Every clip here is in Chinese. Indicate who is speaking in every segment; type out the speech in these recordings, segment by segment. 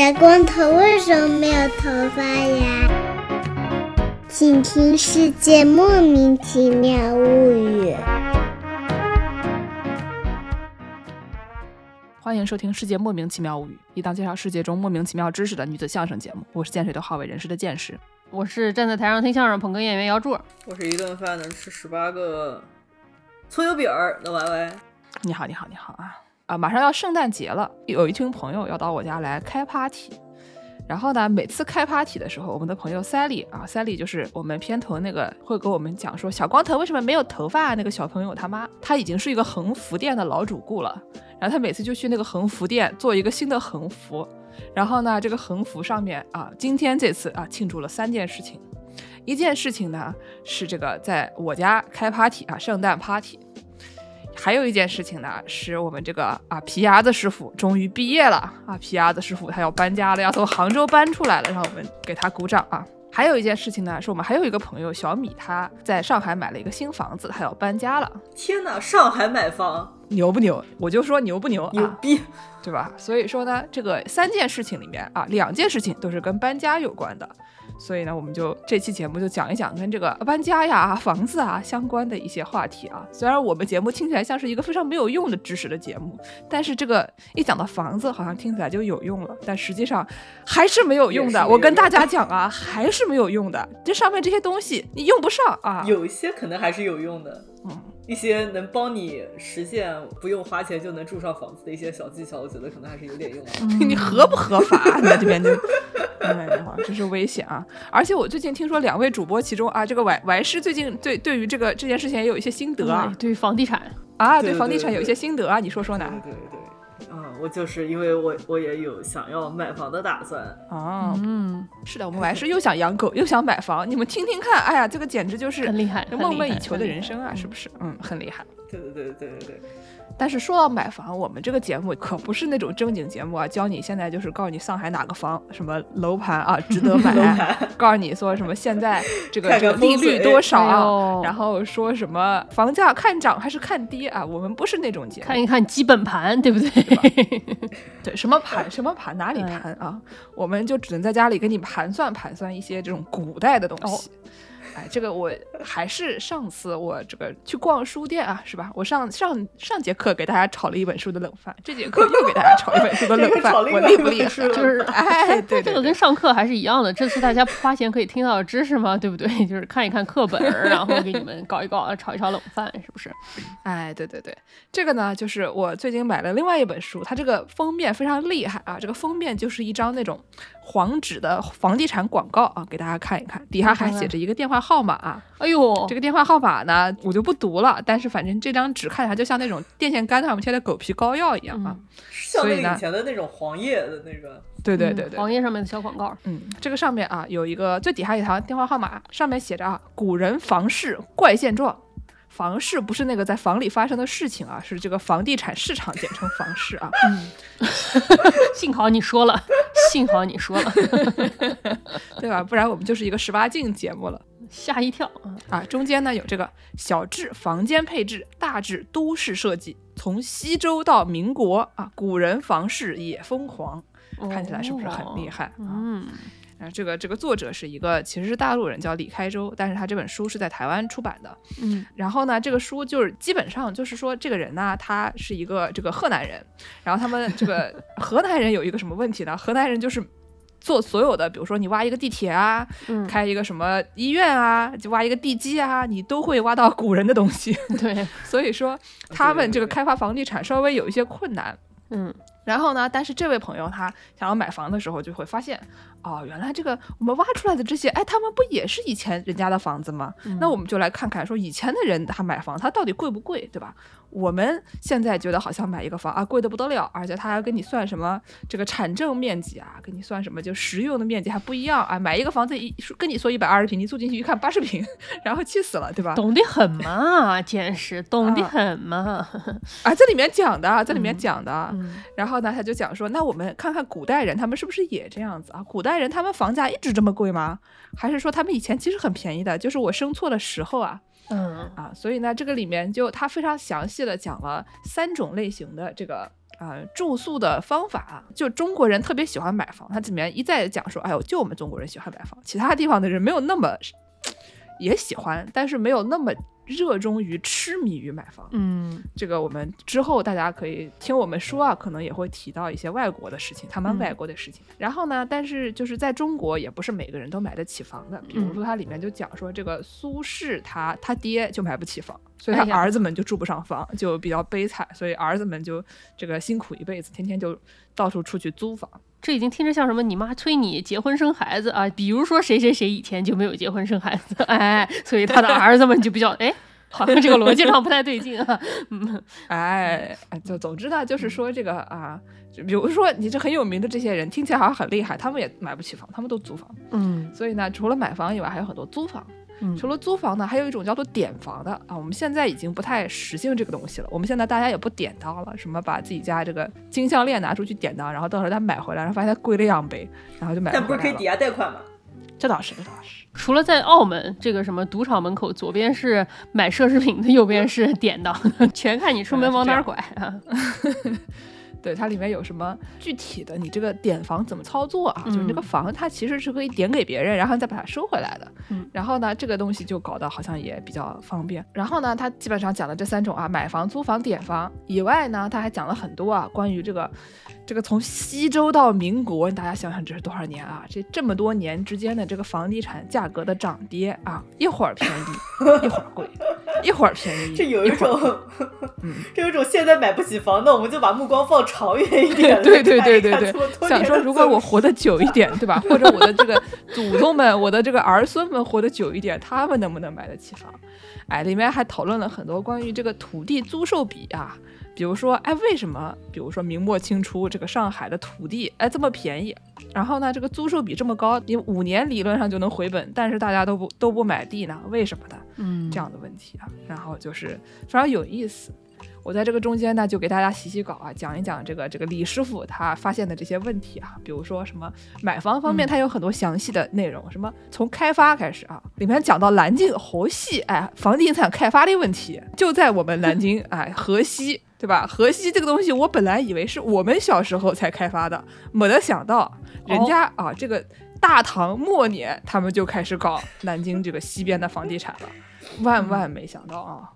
Speaker 1: 小光头为什么没有头发呀？请听《世界莫名其妙物语》。
Speaker 2: 欢迎收听《世界莫名其妙物语》，一档介绍世界中莫名其妙知识的女子相声节目。我是见谁都好为人师的见识。
Speaker 3: 我是站在台上听相声捧哏演员姚柱。
Speaker 4: 我是一顿饭能吃十八个葱油饼儿的歪歪。
Speaker 2: 你好，你好，你好啊啊！马上要圣诞节了，有一群朋友要到我家来开 party。然后呢，每次开 party 的时候，我们的朋友 Sally 啊，Sally 就是我们片头那个会跟我们讲说小光头为什么没有头发那个小朋友他妈，他已经是一个横幅店的老主顾了。然后他每次就去那个横幅店做一个新的横幅。然后呢，这个横幅上面啊，今天这次啊庆祝了三件事情。一件事情呢是这个在我家开 party 啊，圣诞 party。还有一件事情呢，是我们这个啊皮牙子师傅终于毕业了啊！皮牙子师傅他要搬家了，要从杭州搬出来了，让我们给他鼓掌啊！还有一件事情呢，是我们还有一个朋友小米，他在上海买了一个新房子，他要搬家了。
Speaker 4: 天哪，上海买房
Speaker 2: 牛不牛？我就说牛不牛？
Speaker 4: 牛逼，
Speaker 2: 对吧？所以说呢，这个三件事情里面啊，两件事情都是跟搬家有关的。所以呢，我们就这期节目就讲一讲跟这个搬家呀、房子啊相关的一些话题啊。虽然我们节目听起来像是一个非常没有用的知识的节目，但是这个一讲到房子，好像听起来就有用了，但实际上还是没有用的。我跟大家讲啊，还是没有用的。这上面这些东西你用不上啊。
Speaker 4: 有一些可能还是有用的，嗯，一些能帮你实现不用花钱就能住上房子的一些小技巧，我觉得可能还是有点用的。
Speaker 2: 你合不合法？在这边就。哎呀，真是危险啊！而且我最近听说两位主播其中啊，这个歪歪师最近对对于这个这件事情也有一些心得啊，
Speaker 3: 对于房地产
Speaker 2: 啊，对房地产有一些心得啊，你说说呢？
Speaker 4: 对对我就是因为我我也有想要买房的打算
Speaker 2: 啊，嗯，是的，我们还是又想养狗又想买房，你们听听看，哎呀，这个简直就是
Speaker 3: 很厉害，
Speaker 2: 梦寐以求的人生啊，是不是？嗯，很厉害。
Speaker 4: 对对对对对对。
Speaker 2: 但是说到买房，我们这个节目可不是那种正经节目啊，教你现在就是告诉你上海哪个房什么楼盘啊值得买，告诉你说什么现在这个这个利率多少，然后说什么房价看涨还是看跌啊，我们不是那种节目，
Speaker 3: 看一看基本盘，对不对？
Speaker 2: 对，什么盘什么盘哪里盘啊？我们就只能在家里给你盘算盘算一些这种古代的东西。哎，这个我还是上次我这个去逛书店啊，是吧？我上上上节课给大家炒了一本书的冷饭，这节课又给大家炒一本书的冷饭，我厉不厉害？就是 哎，对，
Speaker 3: 这个跟上课还是一样的，这次大家花钱可以听到的知识吗？对不对？就是看一看课本，然后给你们搞一搞，炒一炒冷饭，是不是？
Speaker 2: 哎，对对对，这个呢，就是我最近买了另外一本书，它这个封面非常厉害啊，这个封面就是一张那种黄纸的房地产广告啊，给大家看一看，底下还写着一个电话。号码啊，
Speaker 3: 哎呦，
Speaker 2: 这个电话号码呢，我就不读了。但是反正这张纸看起来就像那种电线杆上面贴的狗皮膏药一样啊，
Speaker 4: 像以前的那种黄页的那个，
Speaker 2: 对对对对，
Speaker 3: 黄页上面的小广告。
Speaker 2: 嗯，这个上面啊有一个最底下一条电话号码，上面写着啊，古人房事怪现状。房市不是那个在房里发生的事情啊，是这个房地产市场，简称房市啊。
Speaker 3: 嗯，幸好你说了，幸好你说了，
Speaker 2: 对吧？不然我们就是一个十八禁节目了，
Speaker 3: 吓一跳
Speaker 2: 啊！中间呢有这个小至房间配置，大至都市设计，从西周到民国啊，古人房市也疯狂，看起来是不是很厉害？嗯。啊，这个这个作者是一个其实是大陆人，叫李开周，但是他这本书是在台湾出版的。嗯，然后呢，这个书就是基本上就是说，这个人呢，他是一个这个河南人，然后他们这个 河南人有一个什么问题呢？河南人就是做所有的，比如说你挖一个地铁啊，开一个什么医院啊，就挖一个地基啊，你都会挖到古人的东西。
Speaker 3: 对，
Speaker 2: 所以说 他们这个开发房地产稍微有一些困难。
Speaker 3: 嗯，
Speaker 2: 然后呢，但是这位朋友他想要买房的时候，就会发现。哦，原来这个我们挖出来的这些，哎，他们不也是以前人家的房子吗？那我们就来看看，说以前的人他买房，他到底贵不贵，对吧？我们现在觉得好像买一个房啊，贵的不得了，而且他还跟你算什么这个产证面积啊，跟你算什么就实用的面积还不一样啊。买一个房子一跟你说一百二十平，你住进去一看八十平，然后气死了，对吧？
Speaker 3: 懂得很嘛，见识懂得很嘛。
Speaker 2: 啊，这里面讲的，这里面讲的。然后呢，他就讲说，那我们看看古代人他们是不是也这样子啊？古代。代人他们房价一直这么贵吗？还是说他们以前其实很便宜的？就是我生错了时候啊，
Speaker 3: 嗯
Speaker 2: 啊，所以呢，这个里面就他非常详细的讲了三种类型的这个啊、住宿的方法，就中国人特别喜欢买房，他里面一再讲说，哎呦，就我们中国人喜欢买房，其他地方的人没有那么也喜欢，但是没有那么热衷于痴迷于买房。
Speaker 3: 嗯
Speaker 2: 这个我们之后大家可以听我们说啊，可能也会提到一些外国的事情，他们
Speaker 3: 嗯
Speaker 2: 外国的事情。然后呢，但是就是在中国也不是每个人都买得起房的，比如
Speaker 3: 嗯
Speaker 2: 说它里面就讲说这个苏轼他他爹就买不起房，所以他儿子们就住不上房，就比较悲惨，所以儿子们就这个辛苦一辈子，天天就到处出去租房。
Speaker 3: 这已经听着像什么你妈催你结婚生孩子啊，比如说谁谁谁以前就没有结婚生孩子，哎，所以他的儿子们就比较哎，好像这个逻辑上不太对劲啊。嗯
Speaker 2: 哎，哎就总之呢，就是说这个啊，就比如说你这很有名的这些人，听起来好像很厉害，他们也买不起房，他们都租房。
Speaker 3: 嗯
Speaker 2: 所以呢，除了买房以外，还有很多租房。
Speaker 3: 嗯
Speaker 2: 除了租房呢，还有一种叫做点房的啊。我们现在已经不太实行这个东西了。我们现在大家也不点当了，什么把自己家这个金项链拿出去典当，然后到时候他买回来，然后发现它贵了两倍，然后就买
Speaker 4: 但不
Speaker 2: 回来了。
Speaker 4: 是可以抵押贷款吗？
Speaker 2: 这倒是，这倒是。
Speaker 3: 除了在澳门这个什么赌场门口，左边是买奢侈品的，右边是典当的，全看你出门往哪儿拐啊。
Speaker 2: 对，它里面有什么具体的？你这个点房怎么操作啊？就是这个
Speaker 3: 嗯
Speaker 2: 房它其实是可以点给别人，然后再把它收回来的。
Speaker 3: 嗯
Speaker 2: 然后呢，这个东西就搞得好像也比较方便。然后呢，它基本上讲了这三种啊，买房、租房、点房以外呢，它还讲了很多啊，关于这个这个从西周到民国，大家想想这是多少年啊？这这么多年之间的这个房地产价格的涨跌啊，一会儿便宜，一会儿贵，一会儿便宜，
Speaker 4: 这有一种，
Speaker 2: 嗯
Speaker 4: 这有一种现在买不起房，那我们就把目光放长远一点，
Speaker 2: 对对对对
Speaker 4: 看
Speaker 2: 对想说如果我活得久一点，对吧？或者我的这个 祖宗们、我的这个儿孙们活得久一点，他们能不能买得起房？哎，里面还讨论了很多关于这个土地租售比啊，比如说，哎，为什么，比如说明末清初这个上海的土地，哎这么便宜，然后呢，这个租售比这么高，你五年理论上就能回本，但是大家都不都不买地呢？为什么呢？
Speaker 3: 嗯
Speaker 2: 这样的问题啊，然后就是非常有意思。我在这个中间呢，就给大家洗洗稿啊，讲一讲这个这个李师傅他发现的这些问题啊，比如说什么买房方面，
Speaker 3: 嗯
Speaker 2: 它有很多详细的内容，什么从开发开始啊，里面讲到南京河西哎房地产开发的问题，就在我们南京 哎河西。对吧？河西这个东西，我本来以为是我们小时候才开发的，没得想到人家、啊，这个大唐末年他们就开始搞南京这个西边的房地产了。万万没想到啊！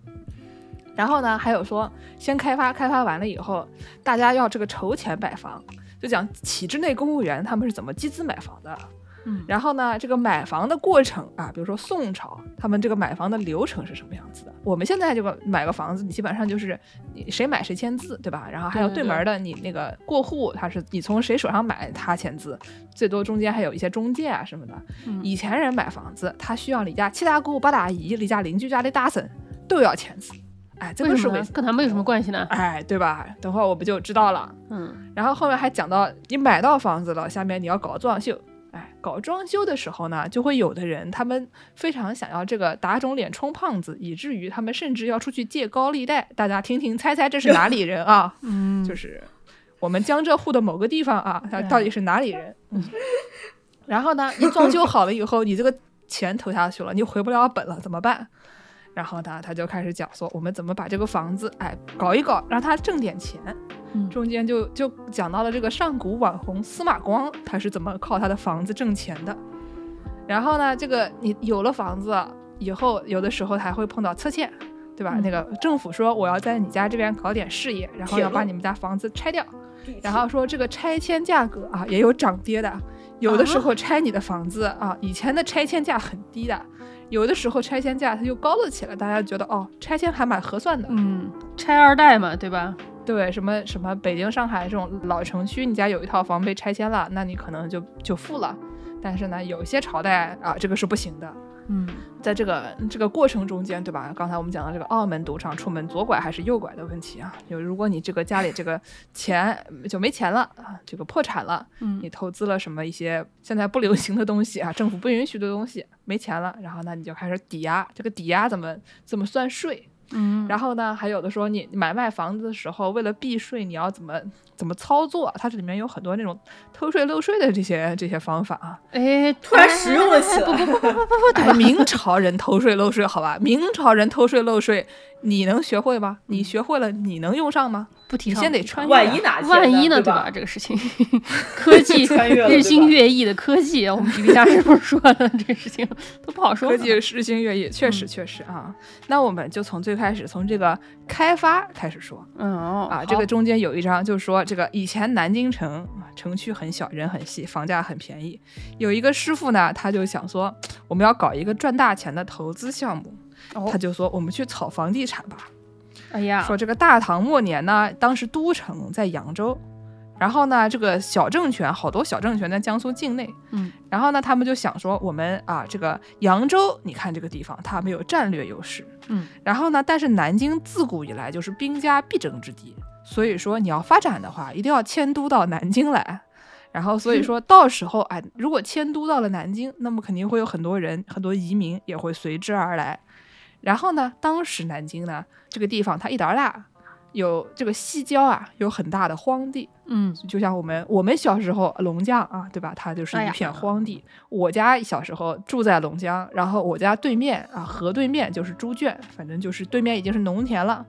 Speaker 2: 然后呢，还有说先开发，开发完了以后，大家要这个筹钱买房，就讲体制内公务员他们是怎么集资买房的。
Speaker 3: 嗯
Speaker 2: 然后呢，这个买房的过程啊，比如说宋朝他们这个买房的流程是什么样子的？我们现在这个买个房子，你基本上就是你谁买谁签字，对吧？然后还有
Speaker 3: 对
Speaker 2: 门的你那个过户，他是你从谁手上买他签字，最多中间还有一些中介啊什么的。
Speaker 3: 嗯
Speaker 2: 以前人买房子，他需要你家七大姑八大姨、你家邻居家的大婶都要签字。哎，这个是为什么？
Speaker 3: 跟他们有什么关系呢？
Speaker 2: 哎，对吧？等会儿我不就知道了。
Speaker 3: 嗯
Speaker 2: 然后后面还讲到，你买到房子了，下面你要搞装修。哎，搞装修的时候呢，就会有的人他们非常想要这个打肿脸充胖子，以至于他们甚至要出去借高利贷。大家听听猜猜这是哪里人啊？
Speaker 3: 嗯，
Speaker 2: 就是我们江浙沪的某个地方啊，他到底是哪里人？嗯 然后呢，你装修好了以后，你这个钱投下去了，你回不了本了，怎么办？然后呢，他就开始讲说，我们怎么把这个房子哎搞一搞，让他挣点钱。
Speaker 3: 嗯
Speaker 2: 中间就就讲到了这个上古网红司马光，他是怎么靠他的房子挣钱的。然后呢，这个你有了房子以后，有的时候还会碰到拆迁，对吧？
Speaker 3: 嗯
Speaker 2: 那个政府说我要在你家这边搞点事业，然后要把你们家房子拆掉，然后说这个拆迁价格啊也有涨跌的，有的时候拆你的房子啊，以前的拆迁价很低的，有的时候拆迁价它就高了起来，大家觉得哦，拆迁还蛮合算的。
Speaker 3: 嗯，拆二代嘛，对吧？
Speaker 2: 对，什么什么北京、上海这种老城区，你家有一套房被拆迁了，那你可能就就富了。但是呢，有一些朝代啊，这个是不行的。
Speaker 3: 嗯
Speaker 2: 在这个这个过程中间，对吧？刚才我们讲到这个澳门赌场出门左拐还是右拐的问题啊，就如果你这个家里这个钱就没钱了啊，这个破产了，
Speaker 3: 嗯
Speaker 2: 你投资了什么一些现在不流行的东西啊，政府不允许的东西，没钱了，然后呢你就开始抵押，这个抵押怎么怎么算税？
Speaker 3: 嗯，
Speaker 2: 然后呢，还有的说你买卖房子的时候，为了避税，你要怎么怎么操作？它这里面有很多那种偷税漏税的这些这些方法啊。
Speaker 3: 哎，
Speaker 4: 突然实用了起来。
Speaker 3: 不不不不不不不，对
Speaker 2: 哎，
Speaker 3: 吧？
Speaker 2: 明朝人偷税漏税，好吧？明朝人偷税漏税，你能学会吗？你学会了，你能用上吗？
Speaker 3: 不提倡。
Speaker 2: 你先得穿越啊。
Speaker 4: 万一哪天
Speaker 3: 万一呢，
Speaker 4: 对
Speaker 3: 吧？这个事情，科技日新月异的科技，我们皮皮虾是不是说的这个事情都不好说。
Speaker 2: 科技日新月异，确实确实啊。那我们就从最开始，从这个开发开始说
Speaker 3: 嗯哦
Speaker 2: 啊。这个中间有一章就是说，这个以前南京城啊城区很小，人很细，房价很便宜。有一个师傅呢，他就想说，我们要搞一个赚大钱的投资项目，
Speaker 3: 哦
Speaker 2: 他就说我们去炒房地产吧。
Speaker 3: 哎呀，
Speaker 2: 说这个大唐末年呢，当时都城在扬州，然后呢，这个小政权好多小政权在江苏境内，
Speaker 3: 嗯，
Speaker 2: 然后呢，他们就想说，我们啊，这个扬州，你看这个地方它没有战略优势，
Speaker 3: 嗯，
Speaker 2: 然后呢，但是南京自古以来就是兵家必争之地，所以说你要发展的话，一定要迁都到南京来。然后，所以 说到时候，啊，如果迁都到了南京，那么肯定会有很多人，很多移民也会随之而来。然后呢，当时南京呢这个地方它一点儿大，有这个西郊啊，有很大的荒地，
Speaker 3: 嗯
Speaker 2: 就像我们我们小时候龙江啊，对吧？它就是一片荒地。我家小时候住在龙江，然后我家对面啊，河对面就是猪圈，反正就是对面已经是农田了。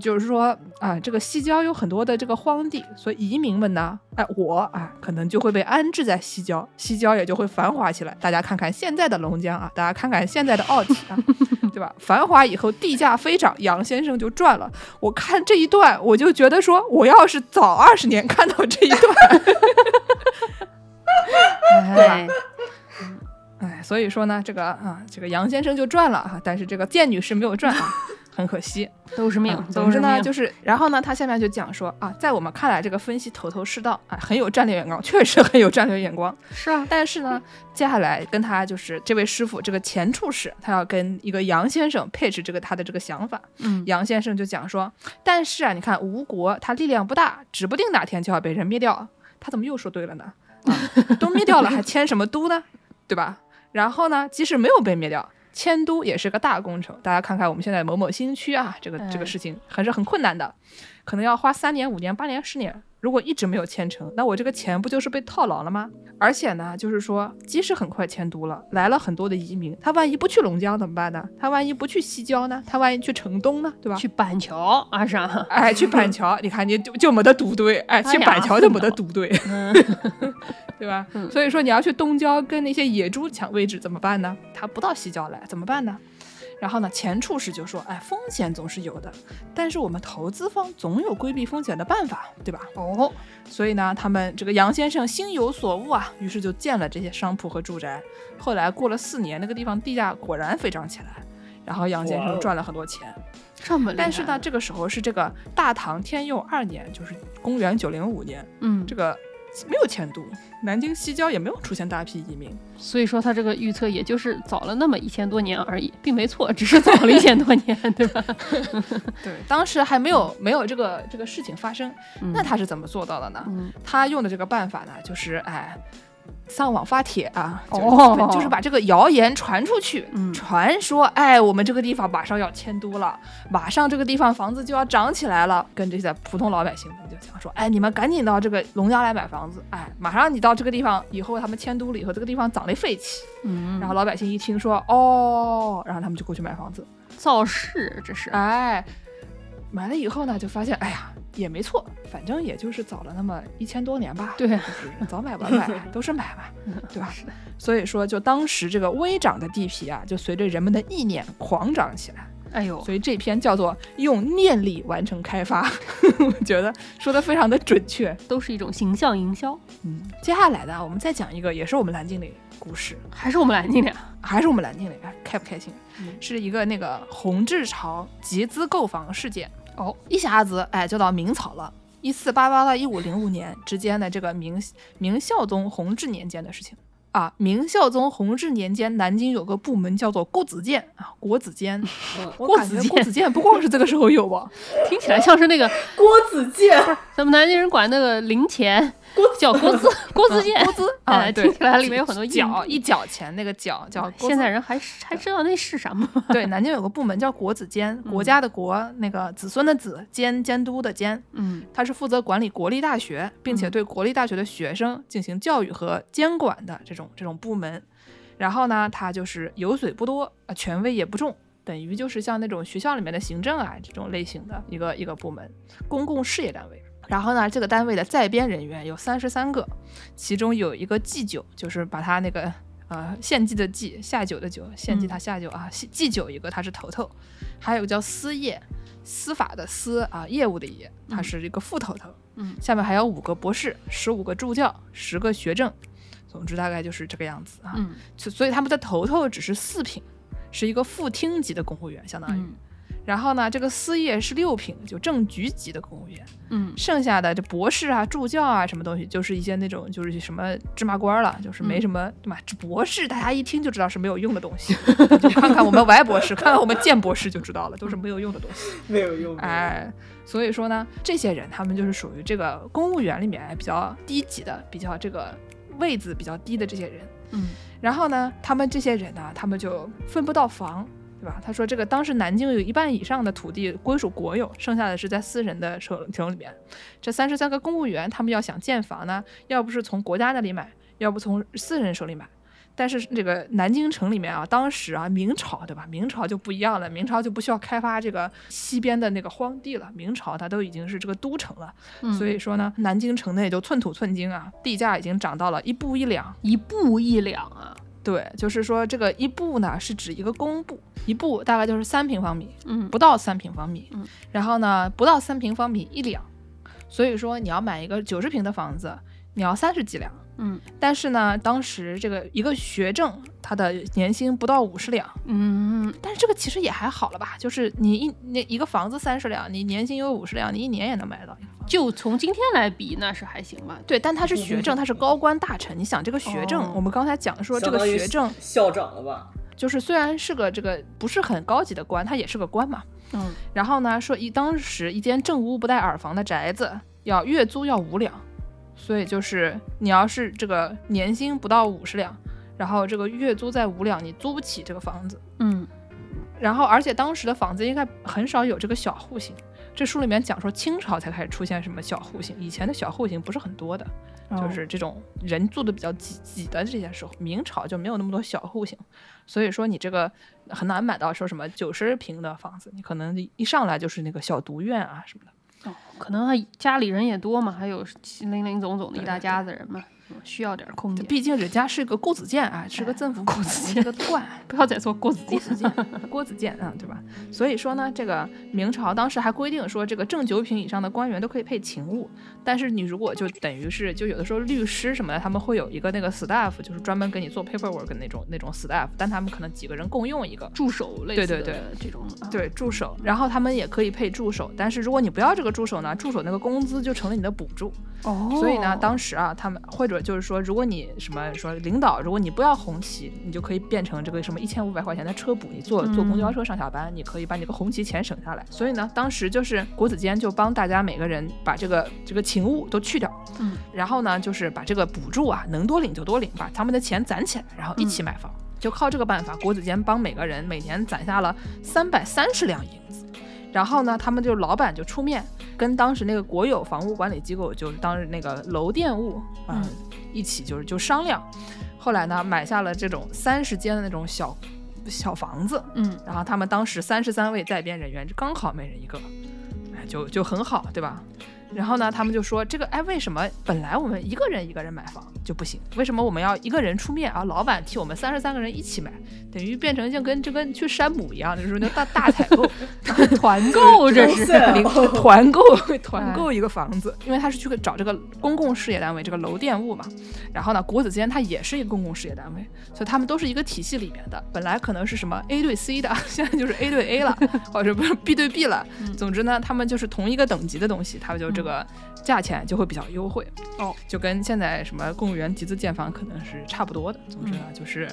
Speaker 2: 就是说啊，这个西郊有很多的这个荒地，所以移民们呢，哎，我啊，可能就会被安置在西郊，西郊也就会繁华起来。大家看看现在的龙江啊，大家看看现在的奥体啊，对吧？繁华以后地价飞涨，杨先生就赚了。我看这一段，我就觉得说，我要是早二十年看到这一段，
Speaker 3: 对吧，
Speaker 2: 哎，所以说呢，这个啊，这个杨先生就赚了啊，但是这个建女士没有赚啊，很可惜。
Speaker 3: 都是命
Speaker 2: 总之呢，就是，然后呢，他下面就讲说啊，在我们看来，这个分析头头是道啊，很有战略眼光，确实很有战略眼光。
Speaker 3: 是啊，
Speaker 2: 但是呢，接下来跟他就是这位师傅，这个前处士，他要跟一个杨先生配置这个他的这个想法。
Speaker 3: 嗯，
Speaker 2: 杨先生就讲说，但是啊，你看吴国他力量不大，指不定哪天就要被人灭掉。他怎么又说对了呢？啊，都灭掉了，还迁什么都呢？对吧？然后呢，即使没有被灭掉，迁都也是个大工程。大家看看我们现在某某新区啊，这个这个
Speaker 3: 哎
Speaker 2: 事情还是很困难的，可能要花三年、五年、八年、十年。如果一直没有签成，那我这个钱不就是被套牢了吗？而且呢，就是说，即使很快迁都了，来了很多的移民，他万一不去龙江怎么办呢？他万一不去西郊呢？他万一去城东呢？对吧？
Speaker 3: 去板桥啊是啊，
Speaker 2: 哎，去板桥，你看你就就没得赌对，哎，去板桥就没得赌对，
Speaker 3: 嗯，
Speaker 2: 对吧？
Speaker 3: 嗯
Speaker 2: 所以说你要去东郊跟那些野猪抢位置怎么办呢？他不到西郊来怎么办呢？然后呢，前处士就说，哎，风险总是有的，但是我们投资方总有规避风险的办法，对吧？
Speaker 3: 哦，
Speaker 2: 所以呢，他们这个杨先生心有所悟啊，于是就建了这些商铺和住宅。后来过了四年，那个地方地价果然飞涨起来，然后杨先生赚了很多钱。
Speaker 3: 这么
Speaker 2: 但是呢，，这个时候是这个大唐天佑二年，就是公元九零五年，
Speaker 3: 嗯，
Speaker 2: 这个没有迁都，南京西郊也没有出现大批移民。
Speaker 3: 所以说他这个预测也就是早了那么一千多年而已，并没错，只是早了一千多年，对吧？
Speaker 2: 对，当时还没有没有这个这个事情发生。那他是怎么做到的呢？
Speaker 3: 嗯，
Speaker 2: 他用的这个办法呢，就是哎。上网发帖啊，就是、
Speaker 3: 哦
Speaker 2: 就是把这个谣言传出去，
Speaker 3: 嗯。
Speaker 2: 传说，哎，我们这个地方马上要迁都了，马上这个地方房子就要涨起来了，跟这些普通老百姓们就讲说，哎，你们赶紧到这个龙江来买房子，哎，马上你到这个地方以后，他们迁都了以后，这个地方涨得废起，
Speaker 3: 嗯，
Speaker 2: 然后老百姓一听说，哦，然后他们就过去买房子，
Speaker 3: 造势这是，
Speaker 2: 哎，买了以后呢，就发现，哎呀，也没错，反正也就是早了那么一千多年吧。
Speaker 3: 对
Speaker 2: 就是 早买晚买都是买嘛，对吧？所以说，就当时这个微涨的地皮啊，就随着人们的意念狂涨起来。
Speaker 3: 哎呦，
Speaker 2: 所以这篇叫做“用念力完成开发 ”，我觉得说的非常的准确。
Speaker 3: 都是一种形象营销，
Speaker 2: 嗯，接下来呢，我们再讲一个，也是我们蓝精灵故事，
Speaker 3: 还是我们南京的呀，
Speaker 2: 还是我们南京的，哎，开不开心？
Speaker 3: 嗯
Speaker 2: 是一个那个红志潮集资购房事件。
Speaker 3: 哦，
Speaker 2: 一下子哎就到明朝了，一四八八到一五零五年之间的这个明明孝宗弘治年间的事情啊。明孝宗弘治年间，南京有个部门叫做郭子监啊，郭子监。
Speaker 3: 郭子监
Speaker 2: 郭子监不光是这个时候有吧？
Speaker 3: 听起来像是那个
Speaker 4: 郭子健，
Speaker 3: 咱们南京人管那个零钱
Speaker 4: 郭
Speaker 3: 叫郭子 郭子监，
Speaker 2: 郭资 啊，
Speaker 3: 听起来里面有很多
Speaker 2: 角一角钱那个角叫
Speaker 3: 现在人还还知道那是什么？
Speaker 2: 对，南京有个部门叫国子监，国家的国，那个子孙的子，监监督的监，
Speaker 3: 嗯
Speaker 2: 它是负责管理国立大学，并且
Speaker 3: 嗯
Speaker 2: 对国立大学的学生进行教育和监管的这种这种部门。然后呢，它就是油水不多，啊，权威也不重，等于就是像那种学校里面的行政啊这种类型的一个一个部门，公共事业单位。然后呢，这个单位的在编人员有三十三个，其中有一个祭酒，就是把他那个呃献祭的祭，下酒的酒，献祭他下酒啊，祭祭酒一个，他是头头，还有个叫司业，司法的司啊，业务的业，他是一个副头头。
Speaker 3: 嗯
Speaker 2: 下面还有五个博士，十五个助教，十个学政，总之大概就是这个样子啊。
Speaker 3: 嗯
Speaker 2: 所所以他们的头头只是四品，是一个副厅级的公务员，相当于。
Speaker 3: 嗯
Speaker 2: 然后呢，这个司业是六品，就正局级的公务员。
Speaker 3: 嗯
Speaker 2: 剩下的这博士啊、助教啊什么东西，就是一些那种就是什么芝麻官了，就是没什么、对吧？这博士大家一听就知道是没有用的东西，就看看我们 Y 博士，看看我们建博士就知道了，都是没有用的东西。
Speaker 4: 没有用。没有用
Speaker 2: 哎，所以说呢，这些人他们就是属于这个公务员里面比较低级的，比较这个位子比较低的这些人。
Speaker 3: 嗯
Speaker 2: 然后呢，他们这些人呢，他们就分不到房，对吧？他说这个当时南京有一半以上的土地归属国有，剩下的是在私人的手手里面。这三十三个公务员，他们要想建房呢，要不是从国家那里买，要不从私人手里买。但是这个南京城里面啊，当时啊，明朝对吧？明朝就不一样了，明朝就不需要开发这个西边的那个荒地了，明朝它都已经是这个都城了，
Speaker 3: 嗯，
Speaker 2: 所以说呢，南京城内就寸土寸金啊，地价已经涨到了一步一两。
Speaker 3: 一步一两啊。
Speaker 2: 对，就是说这个一步呢是指一个公步，一步大概就是三平方米，
Speaker 3: 嗯
Speaker 2: 不到三平方米。
Speaker 3: 嗯，
Speaker 2: 然后呢，不到三平方米一两，所以说你要买一个九十平的房子，你要三十几两。
Speaker 3: 嗯
Speaker 2: 但是呢，当时这个一个学政他的年薪不到五十两，
Speaker 3: 嗯
Speaker 2: 但是这个其实也还好了吧？就是你一那一个房子三十两，你年薪有五十两，你一年也能买到。
Speaker 3: 就从今天来比，那是还行吧。
Speaker 2: 对，但他是学政，他是高官大臣。你想这个学政，
Speaker 3: 哦
Speaker 2: 我们刚才讲说这个学政
Speaker 4: 校长了吧？
Speaker 2: 就是虽然是个这个不是很高级的官，他也是个官嘛。
Speaker 3: 嗯
Speaker 2: 然后呢，说一当时一间正屋不带耳房的宅子，要月租要五两，所以就是你要是这个年薪不到五十两，然后这个月租在五两，你租不起这个房子。
Speaker 3: 嗯
Speaker 2: 然后而且当时的房子应该很少有这个小户型。这书里面讲说清朝才开始出现什么小户型，以前的小户型不是很多的，
Speaker 3: 哦
Speaker 2: 就是这种人住的比较挤挤的这些时候，明朝就没有那么多小户型，所以说你这个很难买到说什么九十平的房子，你可能一上来就是那个小独院啊什么的。
Speaker 3: 哦，可能他家里人也多嘛，还有零零总总的一大家子人嘛，嗯需要点空间。
Speaker 2: 毕竟人家是个郭子健啊，是个政府部门，是个官。
Speaker 3: 不要再说郭子健
Speaker 2: 郭子健，啊，对吧？所以说呢，这个明朝当时还规定说，这个正九品以上的官员都可以配勤务，但是你如果就等于是，就有的时候律师什么的，他们会有一个那个 staff，就是专门给你做 paperwork 的那种那种 staff，但他们可能几个人共用一个。
Speaker 3: 助手类似的
Speaker 2: 对对对
Speaker 3: 这种啊
Speaker 2: 对助手，然后他们也可以配助手，但是如果你不要这个助手呢，助手那个工资就成了你的补助。
Speaker 3: 哦，
Speaker 2: 所以呢，当时啊，他们或者就是说，如果你什么说领导，如果你不要红旗，你就可以变成这个什么一千五百块钱的车补，你坐坐公交车上下班，你可以把你的红旗钱省下来。所以呢，当时就是国子监就帮大家每个人把这个这个勤务都去掉，
Speaker 3: 嗯，
Speaker 2: 然后呢，就是把这个补助啊能多领就多领，把他们的钱攒起来，然后一起买房。就靠这个办法，国子监帮每个人每年攒下了三百三十两银子。然后呢，他们就老板就出面跟当时那个国有房屋管理机构，就是当时那个楼电务啊、
Speaker 3: 嗯
Speaker 2: 一起就是就商量。后来呢，买下了这种三十间的那种小小房子，
Speaker 3: 嗯
Speaker 2: 然后他们当时三十三位在编人员，刚好每人一个，哎，就就很好，对吧？然后呢，他们就说这个，哎，为什么本来我们一个人一个人买房就不行？为什么我们要一个人出面啊？老板替我们三十三个人一起买，等于变成就跟就跟去山姆一样，就是那大大采购，
Speaker 3: 团购 这是
Speaker 2: 团购团购一个房子，因为他是去找这个公共事业单位，这个楼电务嘛。然后呢，国子监它也是一个公共事业单位，所以他们都是一个体系里面的。本来可能是什么 A 对 C 的，现在就是 A 对 A 了，或者不是 B 对 B 了。总之呢，他们就是同一个等级的东西，他们就这个价钱就会比较优惠。
Speaker 3: 哦，
Speaker 2: 就跟现在什么公务员集资建房可能是差不多的。总之呢，就是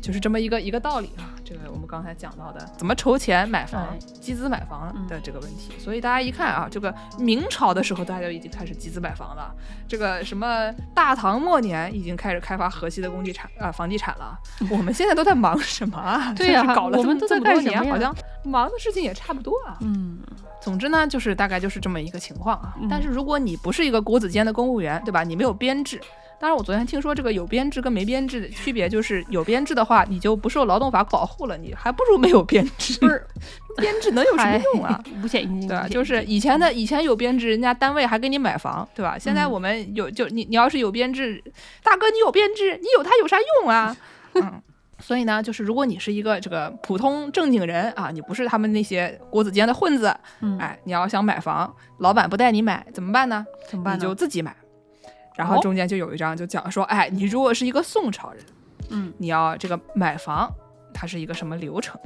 Speaker 2: 就是这么一个一个道理啊。这个我们刚才讲到的，怎么筹钱买房
Speaker 3: 哎、
Speaker 2: 集资买房的这个问题。所以大家一看啊，这个明朝的时候大家就已经开始集资买房了，这个什么大唐末年已经开始开发河西的工地产啊、房地产了。我们现在都在忙什么啊？
Speaker 3: 对呀
Speaker 2: 搞了
Speaker 3: 我们都在
Speaker 2: 这么这么多
Speaker 3: 干什么呀
Speaker 2: 年，好像忙的事情也差不多啊。
Speaker 3: 嗯
Speaker 2: 总之呢，就是大概就是这么一个情况啊。
Speaker 3: 嗯
Speaker 2: 但是如果你不是一个国子监的公务员，对吧？你没有编制，当然，我昨天听说这个有编制跟没编制的区别，就是有编制的话，你就不受劳动法保护了，你还不如没有编制。
Speaker 3: 不是
Speaker 2: 编制能有什么用啊？
Speaker 3: 五险一金，
Speaker 2: 对就是以前的以前有编制，人家单位还给你买房，对吧？现在
Speaker 3: 嗯
Speaker 2: 我们有就你你要是有编制，大哥你有编制，你有它有啥用啊？嗯。所以呢，就是如果你是一个这个普通正经人啊，你不是他们那些国子监的混子，
Speaker 3: 嗯
Speaker 2: 哎，你要想买房，老板不带你买怎么办呢？
Speaker 3: 怎么办呢？
Speaker 2: 你就自己买。然后
Speaker 3: 哦
Speaker 2: 中间就有一章就讲说，哎，你如果是一个宋朝人，
Speaker 3: 嗯
Speaker 2: 你要这个买房，它是一个什么流程？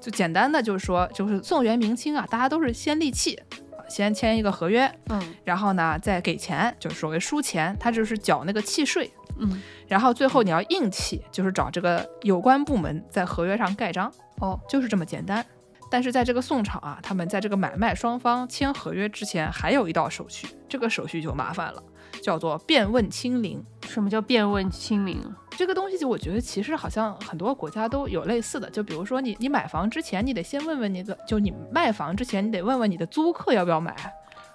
Speaker 2: 就简单的就是说，就是宋元明清啊，大家都是先立契，啊先签一个合约，
Speaker 3: 嗯
Speaker 2: 然后呢再给钱，就是所谓输钱，他就是缴那个契税。
Speaker 3: 嗯
Speaker 2: 然后最后你要硬气，就是找这个有关部门在合约上盖章，
Speaker 3: 哦，
Speaker 2: 就是这么简单。但是在这个宋朝啊，他们在这个买卖双方签合约之前，还有一道手续，这个手续就麻烦了，叫做变问清零。
Speaker 3: 什么叫变问清零？
Speaker 2: 这个东西就我觉得其实好像很多国家都有类似的，就比如说你你买房之前，你得先问问你的，就你卖房之前，你得问问你的租客要不要买，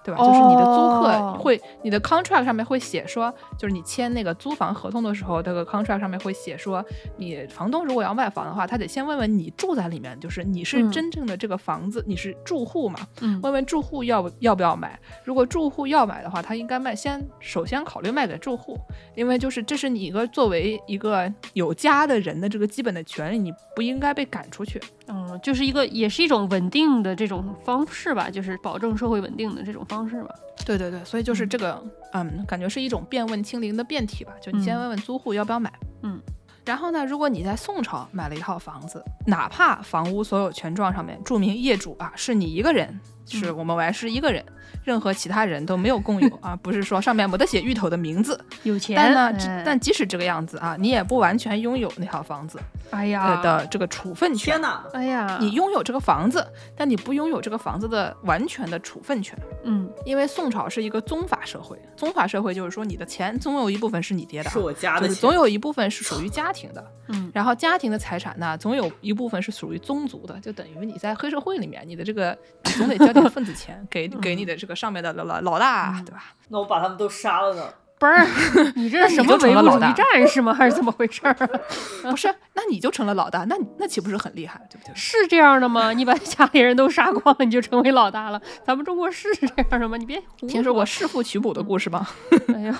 Speaker 2: 对吧？就是你的租客
Speaker 3: 哦
Speaker 2: 会，你的 contract 上面会写说，就是你签那个租房合同的时候，这个 contract 上面会写说，你房东如果要卖房的话，他得先问问你住在里面，就是你是
Speaker 3: 嗯
Speaker 2: 真正的这个房子，你是住户嘛？
Speaker 3: 嗯
Speaker 2: 问问住户要不要不要买。如果住户要买的话，他应该卖先首先考虑卖给住户，因为就是这是你一个作为一个有家的人的这个基本的权利，你不应该被赶出去。
Speaker 3: 嗯，就是一个也是一种稳定的这种方式吧，就是保证社会稳定的这种方式吧。
Speaker 2: 对对对，所以就是这个，嗯，感觉是一种变问清零的变体吧。就你先
Speaker 3: 嗯
Speaker 2: 问问租户要不要买，
Speaker 3: 嗯。
Speaker 2: 然后呢，如果你在宋朝买了一套房子，哪怕房屋所有权状上面注明业主啊是你一个人，是
Speaker 3: 嗯
Speaker 2: 我们王是一个人，任何其他人都没有共有啊，不是说上面没得写芋头的名字，
Speaker 3: 有钱，
Speaker 2: 但呢，但即使这个样子啊，你也不完全拥有那套房子呃
Speaker 3: 哎呀。
Speaker 2: 的这个处分权。
Speaker 4: 天。哪！
Speaker 3: 哎呀，
Speaker 2: 你拥有这个房子，但你不拥有这个房子的完全的处分权，
Speaker 3: 嗯。
Speaker 2: 因为宋朝是一个宗法社会。宗法社会就是说，你的钱总有一部分是你爹的啊，
Speaker 4: 是我家的，
Speaker 2: 就是总有一部分是属于家庭的，
Speaker 3: 嗯。
Speaker 2: 然后家庭的财产呢，总有一部分是属于宗族的，就等于你在黑社会里面，你的这个你总得交点份子钱给给你的这个上面的老老老大，
Speaker 3: 嗯
Speaker 2: 对吧？
Speaker 4: 那我把他们都杀了呢？
Speaker 3: 不是 你这是什么唯物主义战士吗？还是怎么回事儿啊？
Speaker 2: 不是，那你就成了老大，那你那岂不是很厉害，对不对？
Speaker 3: 是这样的吗？你把家里人都杀光了，你就成为老大了？咱们中国是这样的吗？你别
Speaker 2: 听说过弑父娶母的故事吗？
Speaker 3: 哎呀，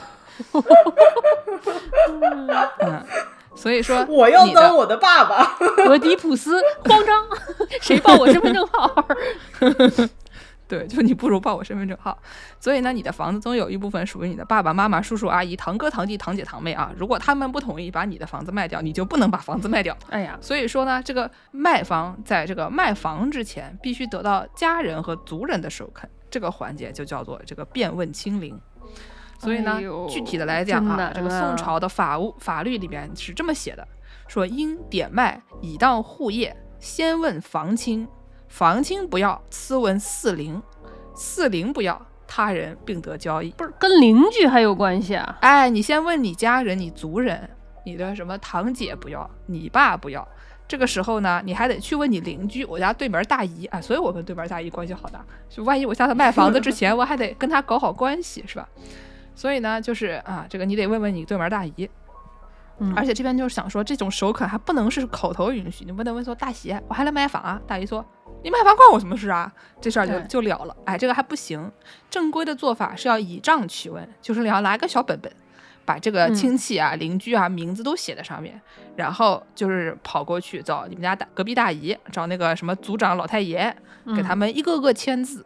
Speaker 2: 嗯，所以说
Speaker 4: 我要当我的爸爸。
Speaker 3: 俄狄浦斯慌张，谁报我身份证号？
Speaker 2: 对，就你不如报我身份证号。所以呢，你的房子总有一部分属于你的爸爸妈妈、叔叔阿姨、堂哥堂弟、堂姐堂妹啊。如果他们不同意把你的房子卖掉，你就不能把房子卖掉。
Speaker 3: 哎呀，
Speaker 2: 所以说呢，这个卖方在这个卖房之前，必须得到家人和族人的首肯，这个环节就叫做这个变问清零。所以呢，
Speaker 3: 哎
Speaker 2: 具体的来讲啊，这个宋
Speaker 3: 嗯
Speaker 2: 朝的法务法律里边是这么写的：说因典卖以当户业，先问房亲，房亲不要，次问四邻，四邻不要，他人并得交易。
Speaker 3: 不是跟邻居还有关系啊？
Speaker 2: 哎，你先问你家人、你族人，你的什么堂姐不要，你爸不要。这个时候呢，你还得去问你邻居，我家对门大姨啊，所以我跟对门大姨关系好大。就万一我下次卖房子之前，我还得跟他搞好关系，是吧？所以呢，就是啊，这个你得问问你对门大姨，
Speaker 3: 嗯
Speaker 2: 而且这边就是想说，这种首肯还不能是口头允许，你不能问说大喜，我还来买房啊。大姨说你买房关我什么事啊？这事儿就就了了。哎，这个还不行，正规的做法是要以账取问，就是你要拿一个小本本，把这个
Speaker 3: 嗯
Speaker 2: 亲戚啊、邻居啊名字都写在上面，然后就是跑过去找你们家大隔壁大姨，找那个什么组长老太爷，给他
Speaker 3: 嗯
Speaker 2: 们一个个签字。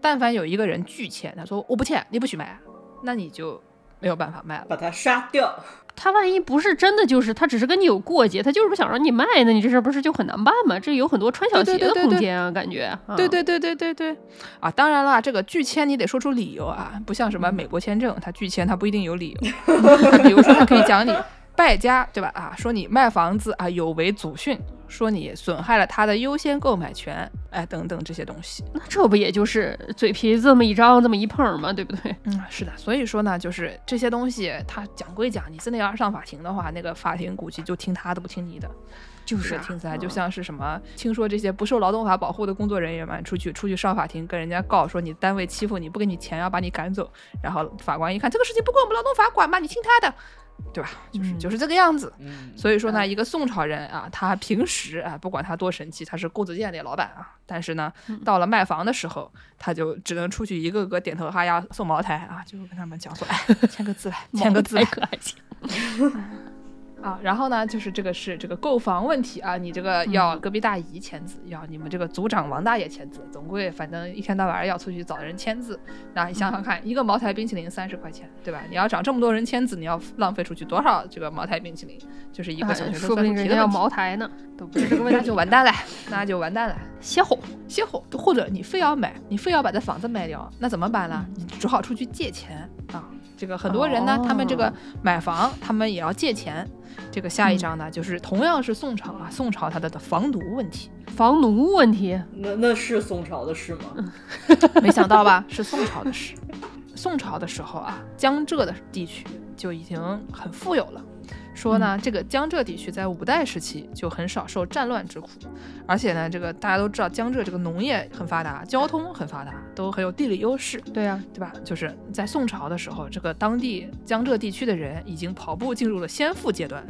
Speaker 2: 但凡有一个人拒签，他说我不签，你不许买，那你就没有办法卖了。
Speaker 4: 把他杀掉。
Speaker 3: 他万一不是真的，就是他只是跟你有过节，他就是不想让你卖，那你这事儿不是就很难办吗？这有很多穿小鞋的空间啊，感觉。啊
Speaker 2: 对对对对对对，啊，当然了，这个拒签你得说出理由啊，不像什么美国签证，他拒签他不一定有理由，他比如说他可以讲你败家，对吧？啊，说你卖房子啊有违祖训，说你损害了他的优先购买权，哎，等等这些东西。
Speaker 3: 那这不也就是嘴皮这么一张，这么一碰吗，对不对？
Speaker 2: 嗯，是的，所以说呢，就是这些东西，他讲归讲，你真的要上法庭的话，那个法庭估计就听他的，不听你的。
Speaker 3: 就是
Speaker 2: 听起来就
Speaker 3: 嗯
Speaker 2: 像是什么，听说这些不受劳动法保护的工作人员嘛出去出去上法庭跟人家告说你单位欺负你不给你钱要把你赶走，然后法官一看这个事情不归我们劳动法管吧，你听他的，对吧？就是
Speaker 3: 嗯
Speaker 2: 就是这个样子。
Speaker 4: 嗯，
Speaker 2: 所以说呢，一个宋朝人啊，他平时啊，不管他多神气，他是顾子健的老板啊，但是呢，
Speaker 3: 嗯
Speaker 2: 到了卖房的时候，他就只能出去一个个点头哈腰送茅台啊，就跟他们讲说，哎，签个字来，签个字来。啊。然后呢，就是这个是这个购房问题啊，你这个要隔壁大姨签字，要你们这个组长王大爷签字，总归反正一天到晚要出去找人签字。那你想想看，一个茅台冰淇淋三十块钱，对吧？你要找这么多人签字，你要浪费出去多少这个茅台冰淇淋？就是一个小学生
Speaker 3: 哎说不定人家要。茅台呢，都不是这个问
Speaker 2: 那
Speaker 3: 题。
Speaker 2: 就完蛋了，那就完蛋了。
Speaker 3: 歇后，
Speaker 2: 歇后，或者你非要买，你非要把这房子卖掉，那怎么办呢？你只好出去借钱啊。这个很多人呢，他们这个
Speaker 3: 哦
Speaker 2: 买房，他们也要借钱。这个下一章呢，就是同样是宋朝啊，宋朝它的房奴问题，
Speaker 3: 房奴问题，
Speaker 4: 那那是宋朝的事吗？
Speaker 2: 没想到吧，是宋朝的事。宋朝的时候啊，江浙的地区就已经很富有了。说呢，这个江浙地区在五代时期就很少受战乱之苦，而且呢，这个大家都知道江浙这个农业很发达，交通很发达，都很有地理优势。
Speaker 3: 对呀、
Speaker 2: 对吧？就是在宋朝的时候，这个当地江浙地区的人已经跑步进入了先富阶段。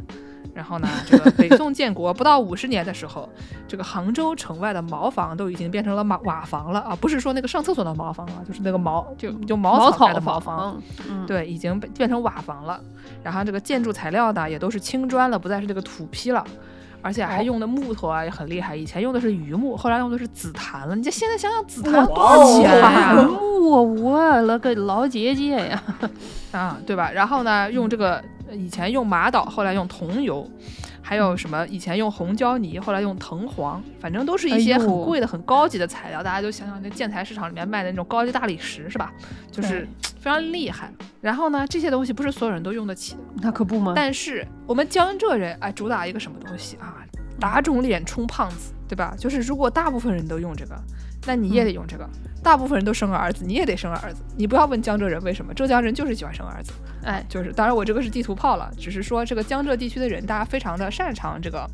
Speaker 2: 然后呢，这个北宋建国不到五十年的时候，这个杭州城外的茅房都已经变成了瓦瓦房了啊！不是说那个上厕所的茅房啊，就是那个茅就就茅
Speaker 3: 茅草
Speaker 2: 草盖的茅房。对，已经被变成瓦房了。然后这个建筑材料呢，也都是青砖了，不再是这个土坯了。而且还
Speaker 3: 哦
Speaker 2: 用的木头啊也很厉害，以前用的是榆木，后来用的是紫檀了。你这现在想想，紫檀多
Speaker 4: 哇
Speaker 2: 少钱呀、
Speaker 3: 檀木，我了个老姐姐呀！
Speaker 2: 啊，对吧？然后呢，用这个呃以前用玛瑙，后来用桐油，还有什么以前用红胶泥，后来用藤黄，反正都是一些很贵的、很高级的材料。大家就想想那建材市场里面卖的那种高级大理石，是吧？就是非常厉害。然后呢，这些东西不是所有人都用得起的。
Speaker 3: 那可不吗，
Speaker 2: 但是我们江浙人哎，主打一个什么东西啊？打肿脸充胖子，对吧？就是如果大部分人都用这个，那你也得用这个。大部分人都生个儿子，你也得生个儿子。你不要问江浙人为什么，浙江人就是喜欢生儿子。
Speaker 3: 哎，
Speaker 2: 就是当然我这个是地图炮了，只是说这个江浙地区的人，大家非常的擅长这个，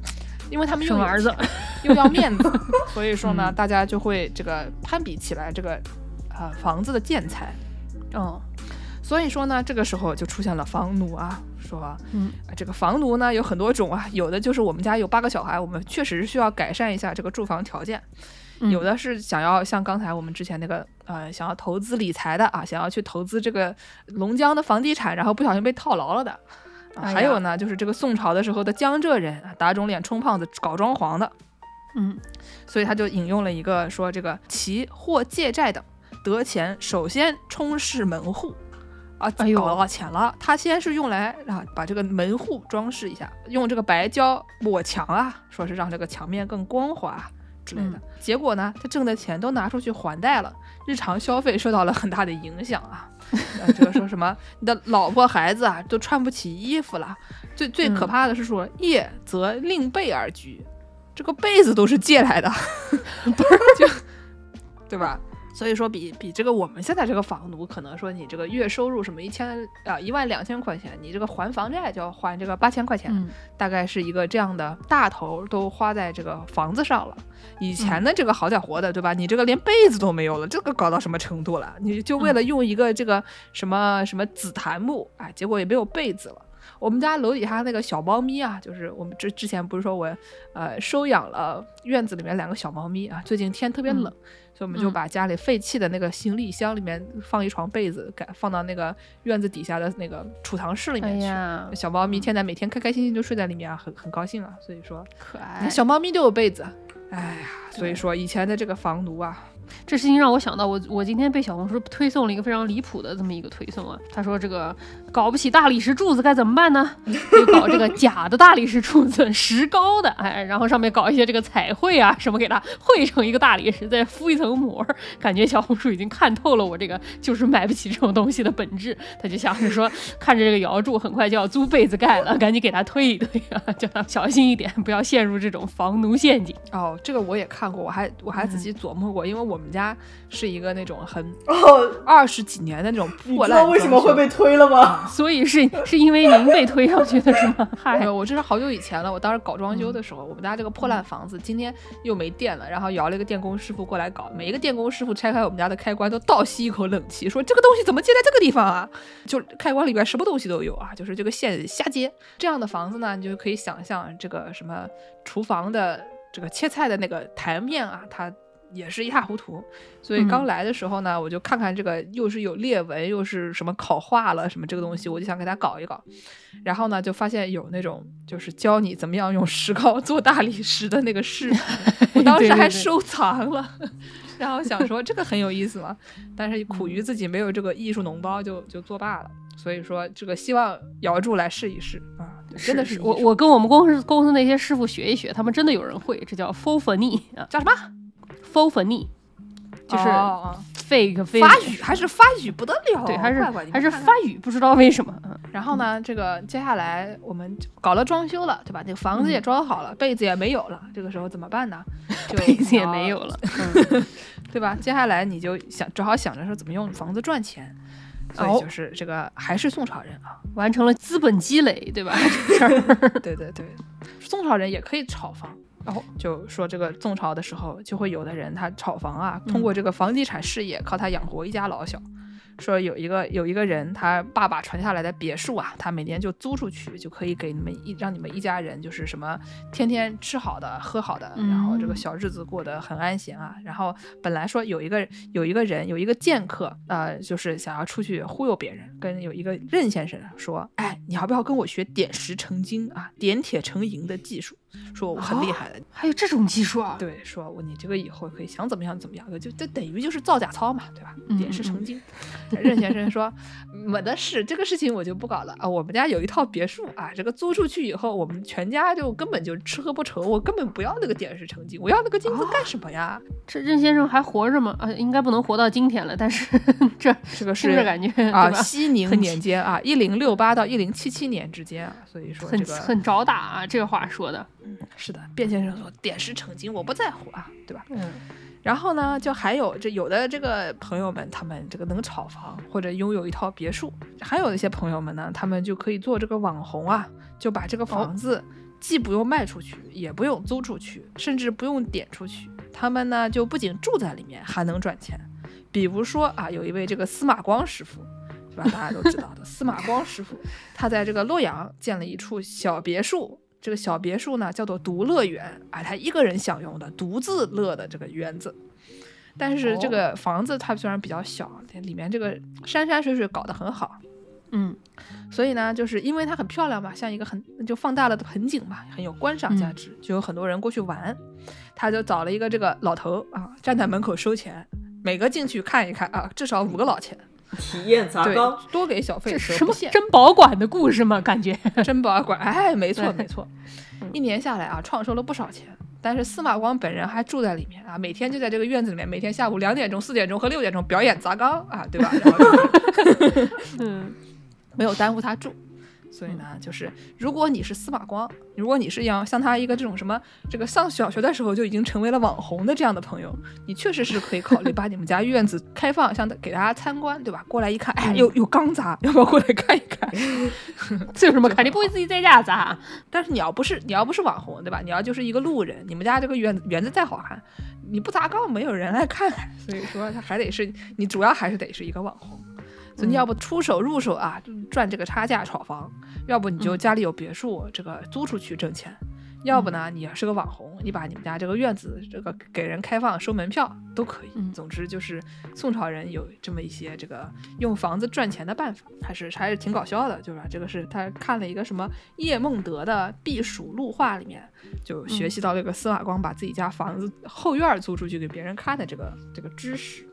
Speaker 2: 因为他们又有
Speaker 3: 生儿子
Speaker 2: 又要面子，所以说呢，
Speaker 3: 嗯
Speaker 2: 大家就会这个攀比起来这个呃房子的建材。
Speaker 3: 嗯，
Speaker 2: 所以说呢，这个时候就出现了房奴啊，说，
Speaker 3: 嗯
Speaker 2: 啊这个房奴呢有很多种啊，有的就是我们家有八个小孩，我们确实需要改善一下这个住房条件。
Speaker 3: 嗯
Speaker 2: 有的是想要像刚才我们之前那个呃，想要投资理财的啊，想要去投资这个龙江的房地产，然后不小心被套牢了的。啊
Speaker 3: 哎
Speaker 2: 还有呢，就是这个宋朝的时候的江浙人啊，打肿脸充胖子搞装潢的，
Speaker 3: 嗯，
Speaker 2: 所以他就引用了一个说这个其或借债等得钱，首先充实门户。啊，
Speaker 3: 哎呦
Speaker 2: 搞到钱了，他先是用来啊把这个门户装饰一下，用这个白胶抹墙啊，说是让这个墙面更光滑之类的。
Speaker 3: 嗯
Speaker 2: 结果呢，他挣的钱都拿出去还贷了，日常消费受到了很大的影响啊。呃，这 个说什么你的老婆孩子啊都穿不起衣服了，最最可
Speaker 3: 嗯
Speaker 2: 怕的是说夜则另被而居，这个被子都是借来的，不 是 就对吧？所以说比比这个我们现在这个房奴，可能说你这个月收入什么一千啊一万两千块钱，你这个还房债就要还这个八千块钱，
Speaker 3: 嗯
Speaker 2: 大概是一个这样的大头都花在这个房子上了。以前的这个好家伙的，对吧？你这个连被子都没有了，这个搞到什么程度了？你就为了用一个这个什么什么紫檀木，哎，结果也没有被子了。我们家楼底下那个小猫咪啊，就是我们之之前不是说我呃收养了院子里面两个小猫咪啊，最近天特别冷，所以我们就
Speaker 3: 嗯
Speaker 2: 把家里废弃的那个行李箱里面放一床被子，改放到那个院子底下的那个储藏室里
Speaker 3: 哎
Speaker 2: 面去。
Speaker 3: 呀，
Speaker 2: 小猫咪现在每天开开心心就睡在里面啊，很很高兴啊。所以说，
Speaker 3: 可爱
Speaker 2: 连。小猫咪都有被子，哎呀，所以说以前的这个房奴啊，
Speaker 3: 这事情让我想到我，我今天被小红书推送了一个非常离谱的这么一个推送啊。他说这个搞不起大理石柱子该怎么办呢？就搞这个假的大理石柱子，石膏的，哎，然后上面搞一些这个彩绘啊什么，给它绘成一个大理石，再敷一层膜。感觉小红书已经看透了我这个就是买不起这种东西的本质。他就想着说，看着这个姚柱很快就要租被子盖了，赶紧给他推一推啊，叫他小心一点，不要陷入这种房奴陷阱。
Speaker 2: 哦，这个我也看过，我还我还仔细琢磨过，因为我我们家是一个那种很
Speaker 4: 哦，
Speaker 2: 二十几年的那种
Speaker 4: 你
Speaker 2: 破烂
Speaker 4: 知道为什么会被推了吗？
Speaker 3: 所以是是因为您被推上去的是吗？嗨
Speaker 2: 我这是好久以前了。我当时搞装修的时候，我们家这个破烂房子今天又没电了，然后摇了一个电工师傅过来搞。每一个电工师傅拆开我们家的开关，都倒吸一口冷气，说这个东西怎么接在这个地方啊？就开关里边什么东西都有啊，就是这个线瞎接。这样的房子呢，你就可以想象这个什么厨房的这个切菜的那个台面啊，它。也是一塌糊涂，所以刚来的时候呢，我就看看这个又是有裂纹，又是什么烤化了什么这个东西，我就想给它搞一搞。然后呢，就发现有那种就是教你怎么样用石膏做大理石的那个视频，我当时还收藏了。然后想说这个很有意思嘛，但是苦于自己没有这个艺术脓包就，就作罢了。所以说这个希望姚柱来试一试啊，真的是
Speaker 3: 我我跟我们公司公司那些师傅学一学，他们真的有人会，这叫 faux f a n i 啊
Speaker 2: 叫什么？
Speaker 3: ，faux f a n i 就是 fake
Speaker 2: 法语还是法语不得了，
Speaker 3: 对，还是还是法语，不知道为什么。嗯
Speaker 2: 然后呢，这个接下来我们搞了装修了，对吧？这个房子也装好了，被子也没有了，这个时候怎么办呢？就
Speaker 3: 被子也没有了，
Speaker 2: 对吧？接下来你就想只好想着说怎么用房子赚钱，所以
Speaker 3: 哦
Speaker 2: 就是这个还是宋朝人啊，
Speaker 3: 完成了资本积累，对吧？
Speaker 2: 对对对，宋朝人也可以炒房。然后就说这个宋朝的时候，就会有的人他炒房啊，通过这个房地产事业，靠他养活一家老小。说有一个有一个人，他爸爸传下来的别墅啊，他每年就租出去，就可以给你们一让你们一家人就是什么天天吃好的喝好的，然后这个
Speaker 3: 嗯
Speaker 2: 小日子过得很安闲啊。然后本来说有一个有一个人有一个剑客，呃，就是想要出去忽悠别人，跟有一个任先生说，哎，你要不要跟我学点石成金啊，点铁成银的技术？说我很厉害的，
Speaker 3: 还有这种技术啊？
Speaker 2: 对，说我你这个以后可以想怎么样怎么样的，就就等于就是造假操嘛，对吧？
Speaker 3: 嗯
Speaker 2: 点石成金。任先生说没的事，这个事情我就不搞了啊。我们家有一套别墅啊，这个租出去以后，我们全家就根本就吃喝不愁，我根本不要那个点石成金，我要那个金子干什么呀？
Speaker 3: 这任先生还活着吗？啊，应该不能活到今天了，但是 这
Speaker 2: 这个是
Speaker 3: 听着感觉
Speaker 2: 啊，
Speaker 3: 对吧？
Speaker 2: 熙宁年间啊，一零六八到一零七七年之间啊，所以说
Speaker 3: 很
Speaker 2: 这个
Speaker 3: 很找打啊，这个话说的。
Speaker 2: 是的，卞先生说点石成金，我不在乎啊，对吧？
Speaker 3: 嗯
Speaker 2: 然后呢，就还有这有的这个朋友们，他们这个能炒房或者拥有一套别墅，还有一些朋友们呢，他们就可以做这个网红啊，就把这个房子既不用卖出去，也不用租出去，甚至不用点出去，他们呢就不仅住在里面，还能赚钱。比如说啊，有一位这个司马光师傅，是吧？大家都知道的司马光师傅，他在这个洛阳建了一处小别墅。这个小别墅呢，叫做独乐园，啊，他一个人享用的，独自乐的这个园子。但是这个房子它虽然比较小，它里面这个山山水水搞得很好，
Speaker 3: 嗯
Speaker 2: 所以呢，就是因为它很漂亮嘛，像一个很就放大了的盆景嘛，很有观赏价值，就有很多人过去玩。他就找了一个这个老头啊，站在门口收钱，每个进去看一看啊，至少五个老钱，
Speaker 4: 体验砸缸，，
Speaker 2: 多给小费
Speaker 3: 这什么。珍宝馆的故事吗？感觉
Speaker 2: 珍宝馆，哎，没错没错，一年下来啊，创收了不少钱。但是司马光本人还住在里面啊，每天就在这个院子里面，每天下午两点钟、四点钟和六点钟表演砸缸啊，对吧？然后就是
Speaker 3: 嗯
Speaker 2: 没有耽误他住。所以呢，就是如果你是司马光，如果你是要像他一个这种什么这个上小学的时候就已经成为了网红的这样的朋友，你确实是可以考虑把你们家院子开放，像给大家参观，对吧？过来一看，哎，有有缸砸，要不要过来看一看？
Speaker 3: 这有什么看？你不会自己在家砸？
Speaker 2: 但是你要不是你要不是网红，对吧？你要就是一个路人，你们家这个园园子再好看，你不砸缸没有人来看，所以说他还得是你主要还是得是一个网红。所以你要不出手入手啊，赚这个差价炒房；要不你就家里有别墅，这个租出去挣钱；要不呢，你要是个网红，你把你们家这个院子这个给人开放收门票都可以。
Speaker 3: 嗯
Speaker 2: 总之就是宋朝人有这么一些这个用房子赚钱的办法，还是还是挺搞笑的，就是吧？这个是他看了一个什么叶梦得的《避暑录话》里面，就学习到这个司马光把自己家房子后院儿租出去给别人看的这个这个知识。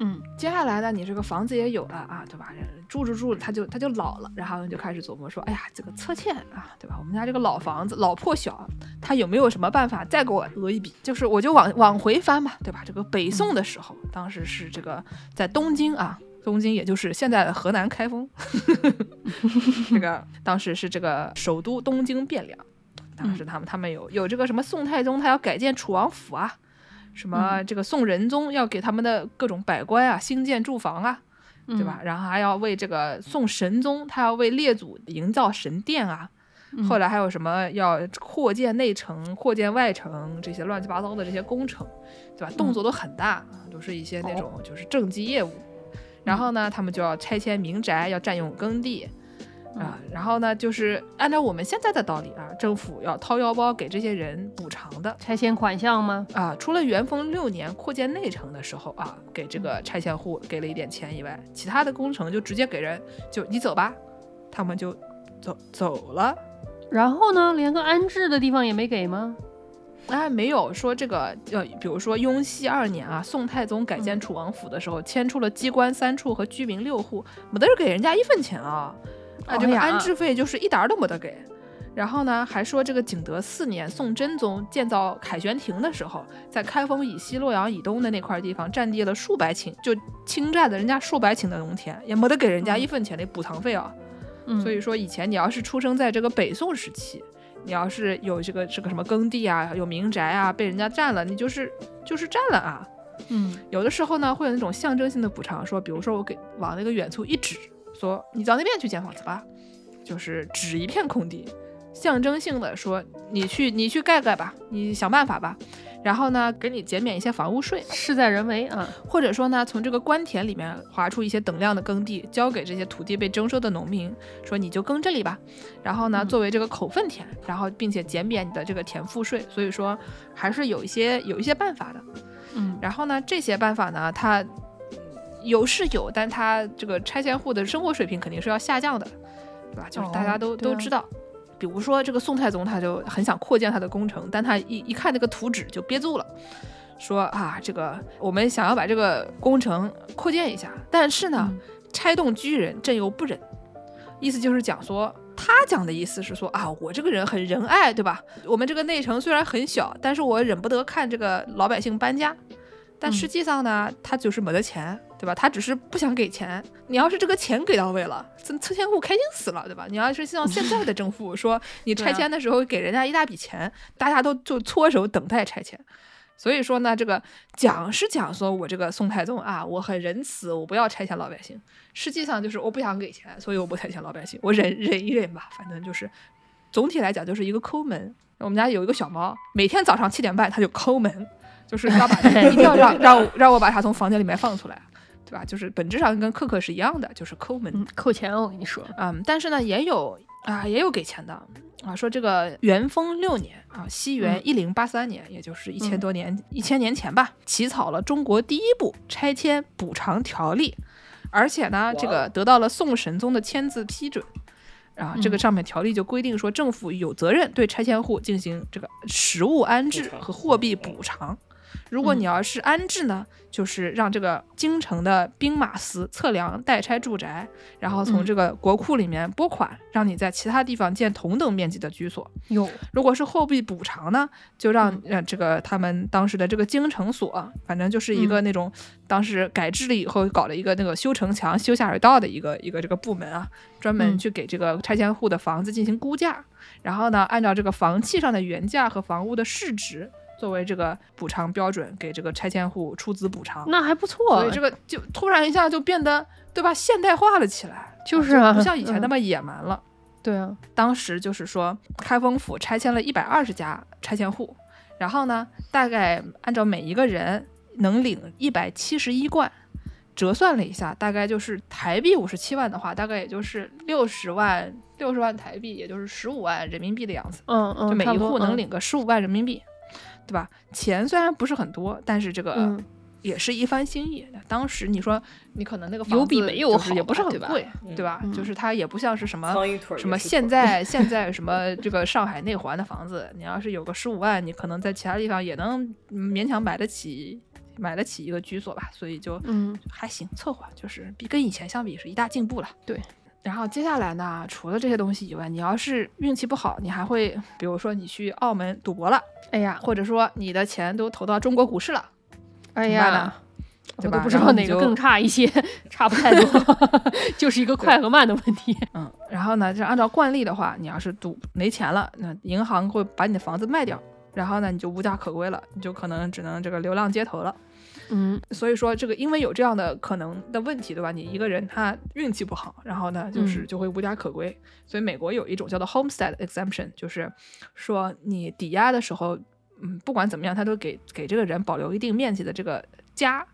Speaker 3: 嗯
Speaker 2: 接下来呢，你这个房子也有了啊，对吧？住着住着，他就他就老了，然后就开始琢磨说，哎呀，这个侧欠啊，对吧？我们家这个老房子老破小，他有没有什么办法再给我讹一笔？就是我就往往回翻嘛，对吧？这个北宋的时候，当时是这个在东京啊，东京也就是现在的河南开封，这个当时是这个首都东京汴梁，当时他们他们有有这个什么宋太宗他要改建楚王府啊。什么这个宋仁宗要给他们的各种百官啊兴建住房啊，对
Speaker 3: 嗯
Speaker 2: 吧？然后还要为这个宋神宗，他要为列祖营造神殿啊。
Speaker 3: 嗯
Speaker 2: 后来还有什么要扩建内城、扩建外城这些乱七八糟的这些工程，对吧？动作都很大，都是一些那种就是政绩业务。然后呢，他们就要拆迁民宅，要占用耕地。啊，然后呢，就是按照我们现在的道理啊，政府要掏腰包给这些人补偿的
Speaker 3: 拆迁款项吗？
Speaker 2: 啊。除了元丰六年扩建内城的时候啊，给这个拆迁户给了一点钱以外，其他的工程就直接给人，就你走吧，他们就走走了。
Speaker 3: 然后呢，连个安置的地方也没给吗？
Speaker 2: 哎，没有说这个，呃，比如说雍熙二年啊，宋太宗改
Speaker 3: 嗯
Speaker 2: 建楚王府的时候，迁出了机关三处和居民六户，没得给人家一分钱啊，啊，这
Speaker 3: 哎呀
Speaker 2: 个安置费就是一点儿都没得给。然后呢，还说这个景德四年，宋真宗建造凯旋亭的时候，在开封以西、洛阳以东的那块地方占地了数百顷，就侵占了人家数百顷的农田，也没得给人家一分钱的补偿费啊。
Speaker 3: 嗯，
Speaker 2: 所以说，以前你要是出生在这个北宋时期，你要是有这个这个什么耕地啊，有民宅啊，被人家占了，你就是就是占了啊。
Speaker 3: 嗯
Speaker 2: 有的时候呢，会有那种象征性的补偿，说，比如说我给往那个远处一指，说你到那边去建房子吧，就是指一片空地，象征性的说你去你去盖盖吧，你想办法吧。然后呢，给你减免一些房屋税，
Speaker 3: 事在人为啊。
Speaker 2: 或者说呢，从这个官田里面划出一些等量的耕地，交给这些土地被征收的农民，说你就耕这里吧。然后呢，
Speaker 3: 嗯
Speaker 2: 作为这个口分田，然后并且减免你的这个田赋税。所以说还是有一些有一些办法的。
Speaker 3: 嗯
Speaker 2: 然后呢，这些办法呢，它有是有，但它这个拆迁户的生活水平肯定是要下降的，对吧？就是大家都、
Speaker 3: 哦啊
Speaker 2: 都知道。比如说这个宋太宗，他就很想扩建他的工程，但他一一看那个图纸就憋住了，说啊，这个我们想要把这个工程扩建一下，但是呢，
Speaker 3: 嗯
Speaker 2: 拆动居人，朕又不忍。意思就是讲说，他讲的意思是说啊，我这个人很仁爱，对吧？我们这个内城虽然很小，但是我忍不得看这个老百姓搬家。但
Speaker 3: 嗯
Speaker 2: 实际上呢，他就是没得钱，对吧？他只是不想给钱。你要是这个钱给到位了，这拆迁户开心死了，对吧？你要是像现在的政府说，你拆迁的时候给人家一大笔钱，大家都就搓手等待拆迁。所以说呢，这个讲是讲说我这个宋太宗啊，我很仁慈，我不要拆迁老百姓。实际上就是我不想给钱，所以我不拆迁老百姓，我忍忍一忍吧，反正就是总体来讲就是一个抠门。我们家有一个小猫，每天早上七点半它就抠门，就是要把 一定要让让让我把它从房间里面放出来，对吧？就是本质上跟克克是一样的，就是抠门。
Speaker 3: 嗯，扣钱我跟你说。
Speaker 2: 嗯，但是呢，也有啊，也有给钱的啊。说这个元丰六年啊，西元
Speaker 3: 嗯
Speaker 2: 一零八三年，也就是一千
Speaker 3: 嗯
Speaker 2: 多年、一千年前吧，起草了中国第一部拆迁补偿条例，而且呢，这个得到了宋神宗的签字批准。啊，这个
Speaker 3: 嗯
Speaker 2: 上面条例就规定说，政府有责任对拆迁户进行这个实物安置和货币补偿。如果
Speaker 3: 嗯
Speaker 2: 你要是安置呢，就是让这个京城的兵马司测量代拆住宅，然后从
Speaker 3: 嗯。
Speaker 2: 这个国库里面拨款，让你在其他地方建同等面积的居所。
Speaker 3: 有，
Speaker 2: 如果是货币补偿呢，就让
Speaker 3: 嗯。
Speaker 2: 呃这个他们当时的这个京城所，反正就是一
Speaker 3: 嗯。
Speaker 2: 个那种当时改制了以后搞了一个那个修城墙、修下水道的一个一个这个部门啊，专门
Speaker 3: 嗯。
Speaker 2: 去给这个拆迁户的房子进行估价，然后呢，按照这个房契上的原价和房屋的市值作为这个补偿标准，给这个拆迁户出资补偿。
Speaker 3: 那还不错
Speaker 2: 所以。这个就突然一下就变得对吧现代化了起来，
Speaker 3: 就是啊
Speaker 2: 不像以前那
Speaker 3: 嗯
Speaker 2: 么野蛮了。
Speaker 3: 对啊，
Speaker 2: 当时就是说，开封府拆迁了一百二十家拆迁户，然后呢，大概按照每一个人能领一百七十一贯，折算了一下，大概就是台币五十七万的话，大概也就是六十万六十万台币，也就是十五万人民币的样子。
Speaker 3: 嗯嗯，
Speaker 2: 就每一户能领个十五万人民币，对吧？钱虽然不是很多，但是这个
Speaker 3: 嗯
Speaker 2: 也是一番心意。当时你说你可能那个
Speaker 3: 有比
Speaker 2: 房子
Speaker 3: 没有好
Speaker 2: 就是也不是
Speaker 3: 吧对吧
Speaker 2: 很贵，
Speaker 4: 嗯
Speaker 2: 对吧？
Speaker 3: 嗯
Speaker 2: 就是它也不像是什么什么现在 现在什么这个上海内环的房子，你要是有个十五万，你可能在其他地方也能嗯勉强买得起买得起一个居所吧，所以就
Speaker 3: 嗯
Speaker 2: 还行，凑合，就是比跟以前相比是一大进步了。
Speaker 3: 对。
Speaker 2: 然后接下来呢，除了这些东西以外，你要是运气不好，你还会，比如说你去澳门赌博了，
Speaker 3: 哎呀，
Speaker 2: 或者说你的钱都投到中国股市了，
Speaker 3: 哎呀，我都不知道哪个更差一些，差不太多，就是一个快和慢的问题。
Speaker 2: 嗯，然后呢，就按照惯例的话，你要是赌没钱了，那银行会把你的房子卖掉，然后呢，你就无家可归了，你就可能只能这个流浪街头了。
Speaker 3: 嗯
Speaker 2: 所以说，这个因为有这样的可能的问题，对吧？你一个人他运气不好，然后呢，就是
Speaker 3: 嗯
Speaker 2: 就会无家可归。所以美国有一种叫做 homestead exemption，就是说你抵押的时候，嗯，不管怎么样，他都给给这个人保留一定面积的这个家。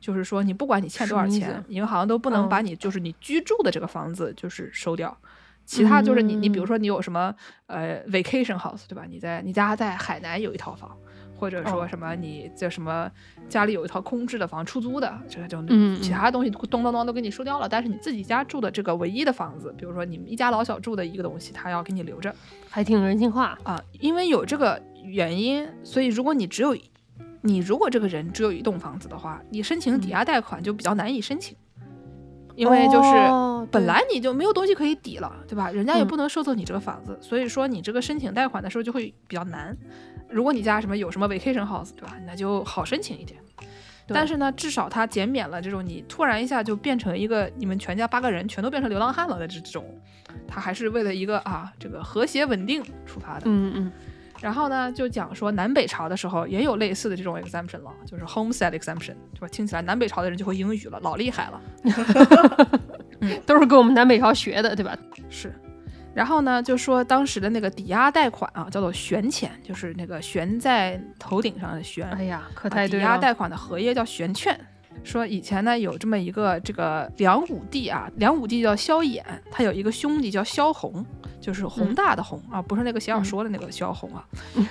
Speaker 2: 就是说，你不管你欠多少钱，银行都不能
Speaker 3: 嗯
Speaker 2: 把你就是你居住的这个房子就是收掉。其他就是你，你比如
Speaker 3: 嗯
Speaker 2: 说你有什么呃 vacation house 对吧？你在你家在海南有一套房，或者说
Speaker 3: 哦
Speaker 2: 什么你这什么家里有一套空置的房出租的，这种其他东西咚咚咚都给你收掉了，但是你自己家住的这个唯一的房子，比如说你们一家老小住的一个东西，他要给你留着
Speaker 3: 还挺人性化。
Speaker 2: 啊，因为有这个原因，所以如果你只有你如果这个人只有一栋房子的话，你申请抵押贷款就比较难以申请，因为就是。本来你就没有东西可以抵了，对吧？人家也
Speaker 3: 嗯
Speaker 2: 不能收走你这个房子，所以说你这个申请贷款的时候就会比较难。如果你家什么有什么 vacation house，对吧？那就好申请一点。但是呢，至少它减免了这种你突然一下就变成一个你们全家八个人全都变成流浪汉了的这这种，它还是为了一个啊这个和谐稳定出发的。
Speaker 3: 嗯嗯
Speaker 2: 然后呢，就讲说南北朝的时候也有类似的这种 exemption 了，就是 homestead exemption，对吧？听起来南北朝的人就会英语了，老厉害了。
Speaker 3: 嗯，都是跟我们南北朝学的，对吧？
Speaker 2: 是，然后呢，就说当时的那个抵押贷款啊，叫做悬钱，就是那个悬在头顶上的悬。
Speaker 3: 哎呀，可
Speaker 2: 啊抵押
Speaker 3: 太对了。
Speaker 2: 贷款的合约叫悬券。说以前呢有这么一个这个梁武帝啊，梁武帝叫萧衍，他有一个兄弟叫萧红，就是宏大的宏、啊，不是那个写小说的那个萧红啊。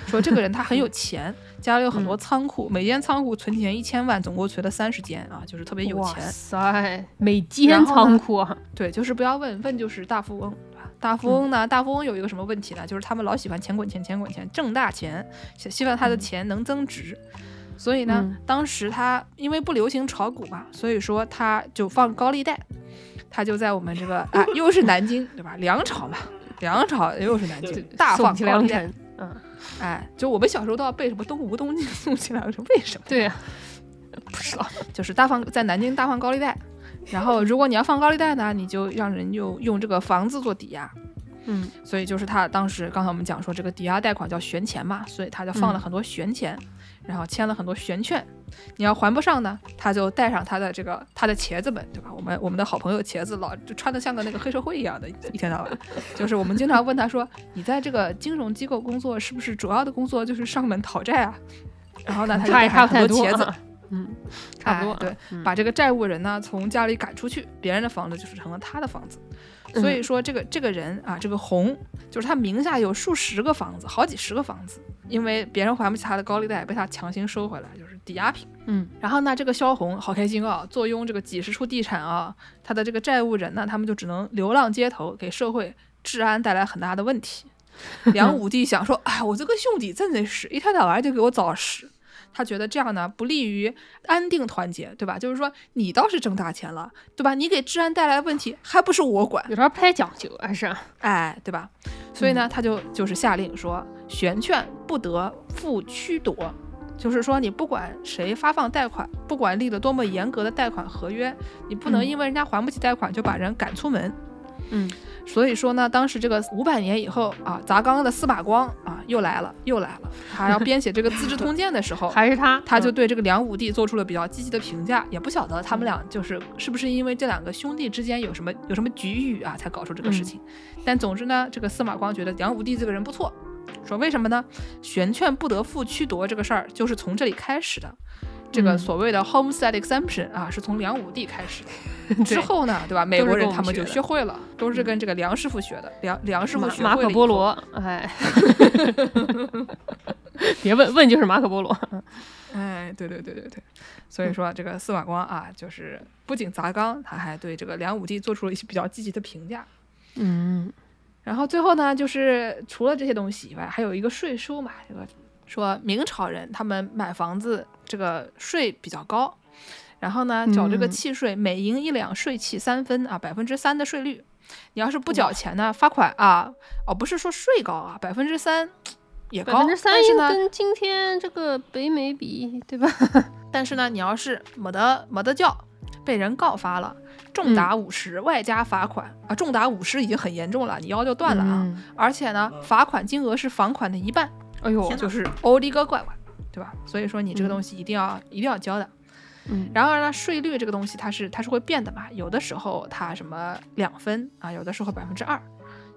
Speaker 2: 说这个人他很有钱，家里有很多仓库，每间仓库存钱一千万，总共存了三十间啊，就是特别有钱
Speaker 3: 哇
Speaker 2: 钱。
Speaker 3: 塞，每间仓库啊，
Speaker 2: 对，就是不要问，问就是大富翁？大富翁呢，大富翁有一个什么问题呢？就是他们老喜欢钱滚钱，钱滚钱，挣大钱，希希望他的钱能增值。所以呢，
Speaker 3: 嗯
Speaker 2: 当时他因为不流行炒股嘛，所以说他就放高利贷，他就在我们这个啊，又是南京，对吧？梁朝嘛，梁朝又是南京，大放高利贷。
Speaker 3: 嗯，
Speaker 2: 哎，就我们小时候都要背什么东吴东晋宋齐梁陈，为什么？
Speaker 3: 对呀，不知道。
Speaker 2: 就是大放在南京大放高利贷，然后如果你要放高利贷呢，你就让人用用这个房子做抵押，
Speaker 3: 嗯
Speaker 2: 所以就是他当时刚才我们讲说这个抵押贷款叫悬钱嘛，所以他就放了
Speaker 3: 嗯
Speaker 2: 很多悬钱，然后签了很多悬券。你要还不上呢，他就带上他的这个他的茄子们，对吧？我们我们的好朋友茄子老就穿的像个那个黑社会一样的，一天到晚，就是我们经常问他说，你在这个金融机构工作是不是主要的工作就是上门讨债啊？然后呢，他就带
Speaker 3: 差也差不太
Speaker 2: 上很多茄子。
Speaker 3: 嗯，差不多啊。
Speaker 2: 哎对，
Speaker 3: 嗯
Speaker 2: 把这个债务人呢从家里赶出去，别人的房子就是成了他的房子。
Speaker 3: 嗯
Speaker 2: 所以说，这个这个人啊，这个红就是他名下有数十个房子，好几十个房子，因为别人还不起他的高利贷，被他强行收回来，就是抵押品。
Speaker 3: 嗯
Speaker 2: 然后呢，这个萧红好开心啊，坐拥这个几十处地产啊，他的这个债务人呢，他们就只能流浪街头，给社会治安带来很大的问题。梁武帝想说，哎，我这个兄弟真的是一天到晚就给我找事。他觉得这样呢不利于安定团结，对吧？就是说你倒是挣大钱了，对吧？你给治安带来的问题还不是我管，
Speaker 3: 有点不太讲究，还是
Speaker 2: 哎，对吧？所以呢，他就就是下令说，悬券不得复驱夺，就是说你不管谁发放贷款，不管立了多么严格的贷款合约，你不能
Speaker 3: 嗯
Speaker 2: 因为人家还不起贷款就把人赶出门。
Speaker 3: 嗯
Speaker 2: 所以说呢，当时这个五百年以后啊，砸缸的司马光啊又来了，又来了。他要编写这个《资治通鉴》的时候，
Speaker 3: 还是他，
Speaker 2: 他就
Speaker 3: 嗯
Speaker 2: 对这个梁武帝做出了比较积极的评价，也不晓得他们俩就是是不是因为这两个兄弟之间有什么有什么局域啊，才搞出这个事情。但总之呢，这个司马光觉得梁武帝这个人不错，说为什么呢？玄劝不得复驱夺这个事儿就是从这里开始的。这个
Speaker 3: 嗯
Speaker 2: 所谓的 homestead exemption 啊，是从梁武帝开始的。之后呢，对吧？美国人他们就
Speaker 3: 学
Speaker 2: 会了，都是跟这个梁师傅学的。梁梁师傅
Speaker 3: 马
Speaker 2: 学
Speaker 3: 马可波罗，哎，别问问就是马可波罗，
Speaker 2: 哎，对对对对对，所以说这个司马光啊，就是不仅砸缸，他还对这个梁武帝做出了一些比较积极的评价。
Speaker 3: 嗯
Speaker 2: 然后最后呢，就是除了这些东西以外，还有一个税收嘛，这个说明朝人他们买房子这个税比较高，然后呢缴这个
Speaker 3: 嗯
Speaker 2: 契税，每银一两税契三分啊，百分之三的税率。你要是不缴钱呢，罚款啊，哦，不是说税高啊，百分之三也高，
Speaker 3: 百分之三
Speaker 2: 但是呢，
Speaker 3: 跟今天这个北美比，对吧？
Speaker 2: 但是呢，你要是没得没得叫，被人告发了，重
Speaker 3: 嗯
Speaker 2: 达五十、外加罚款啊，重达五十已经很严重了，你腰就断了啊。
Speaker 3: 嗯
Speaker 2: 而且呢，罚款金额是房款的一半，
Speaker 3: 哎呦，
Speaker 2: 就是欧的哥怪怪，对吧？所以说你这个东西一定要、一定要交的。
Speaker 3: 嗯，
Speaker 2: 然而呢，税率这个东西它是它是会变的嘛，有的时候它什么两分啊，有的时候百分之二，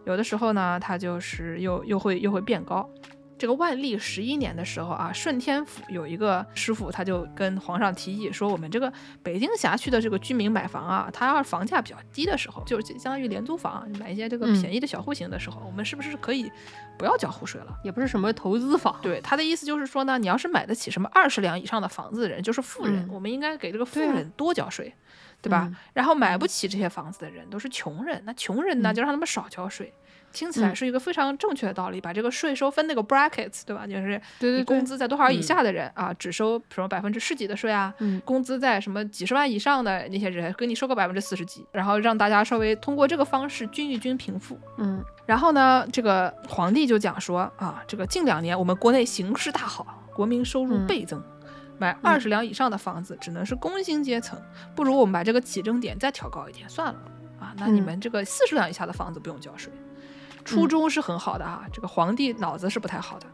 Speaker 2: 有的时候呢它就是又又会又会变高。这个万历十一年的时候啊，顺天府有一个师傅，他就跟皇上提议说，我们这个北京辖区的这个居民买房啊，他要是房价比较低的时候，就是相当于廉租房，买一些这个
Speaker 3: 嗯
Speaker 2: 便宜的小户型的时候，我们是不是可以不要交户税了？
Speaker 3: 也不是什么投资房，
Speaker 2: 对他的意思就是说呢，你要是买得起什么二十两以上的房子的人，就是富人，
Speaker 3: 嗯
Speaker 2: 我们应该给这个富人多交税，对吧？
Speaker 3: 嗯
Speaker 2: 然后买不起这些房子的人都是穷人，那穷人呢
Speaker 3: 嗯
Speaker 2: 就让他们少交税。听起来
Speaker 3: 嗯
Speaker 2: 是一个非常正确的道理，把这个税收分那个 brackets，对吧？就是你
Speaker 3: 对对对
Speaker 2: 工资在多少以
Speaker 4: 嗯
Speaker 2: 下的人、啊，只收什么百分之十几的税啊，
Speaker 3: 嗯
Speaker 2: 工资在什么几十万以上的那些人，给你收个百分之四十几，然后让大家稍微通过这个方式均一均贫富。
Speaker 3: 嗯
Speaker 2: 然后呢，这个皇帝就讲说啊，这个近两年我们国内形势大好，国民收入
Speaker 3: 嗯
Speaker 2: 倍增，买二十两以上的房子只能是工薪阶层，不如我们把这个起征点再调高一点算了啊。那你
Speaker 3: 嗯
Speaker 2: 们这个四十两以下的房子不用交税，初衷是很好的啊，这个皇帝脑子是不太好的，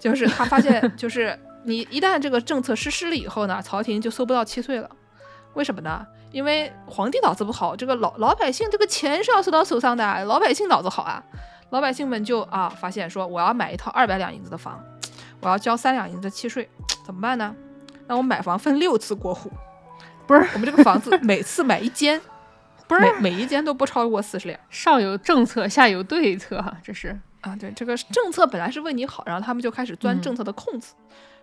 Speaker 2: 就是他发现 就是你一旦这个政策实施了以后呢，朝廷就收不到契税了。为什么呢？因为皇帝脑子不好，这个老老百姓这个钱是要收到手上的啊，老百姓脑子好啊，老百姓们就啊发现说我要买一套二百两银子的房，我要交三两银子的契税，怎么办呢？那我买房分六次过户，
Speaker 3: 不是
Speaker 2: 我们这个房子每次买一间，
Speaker 3: 不是
Speaker 2: 每每一间都不超过四十两
Speaker 3: 上有政策，下有对策哈，这是
Speaker 2: 啊。对，这个政策本来是为你好，然后他们就开始钻
Speaker 3: 嗯
Speaker 2: 政策的空子，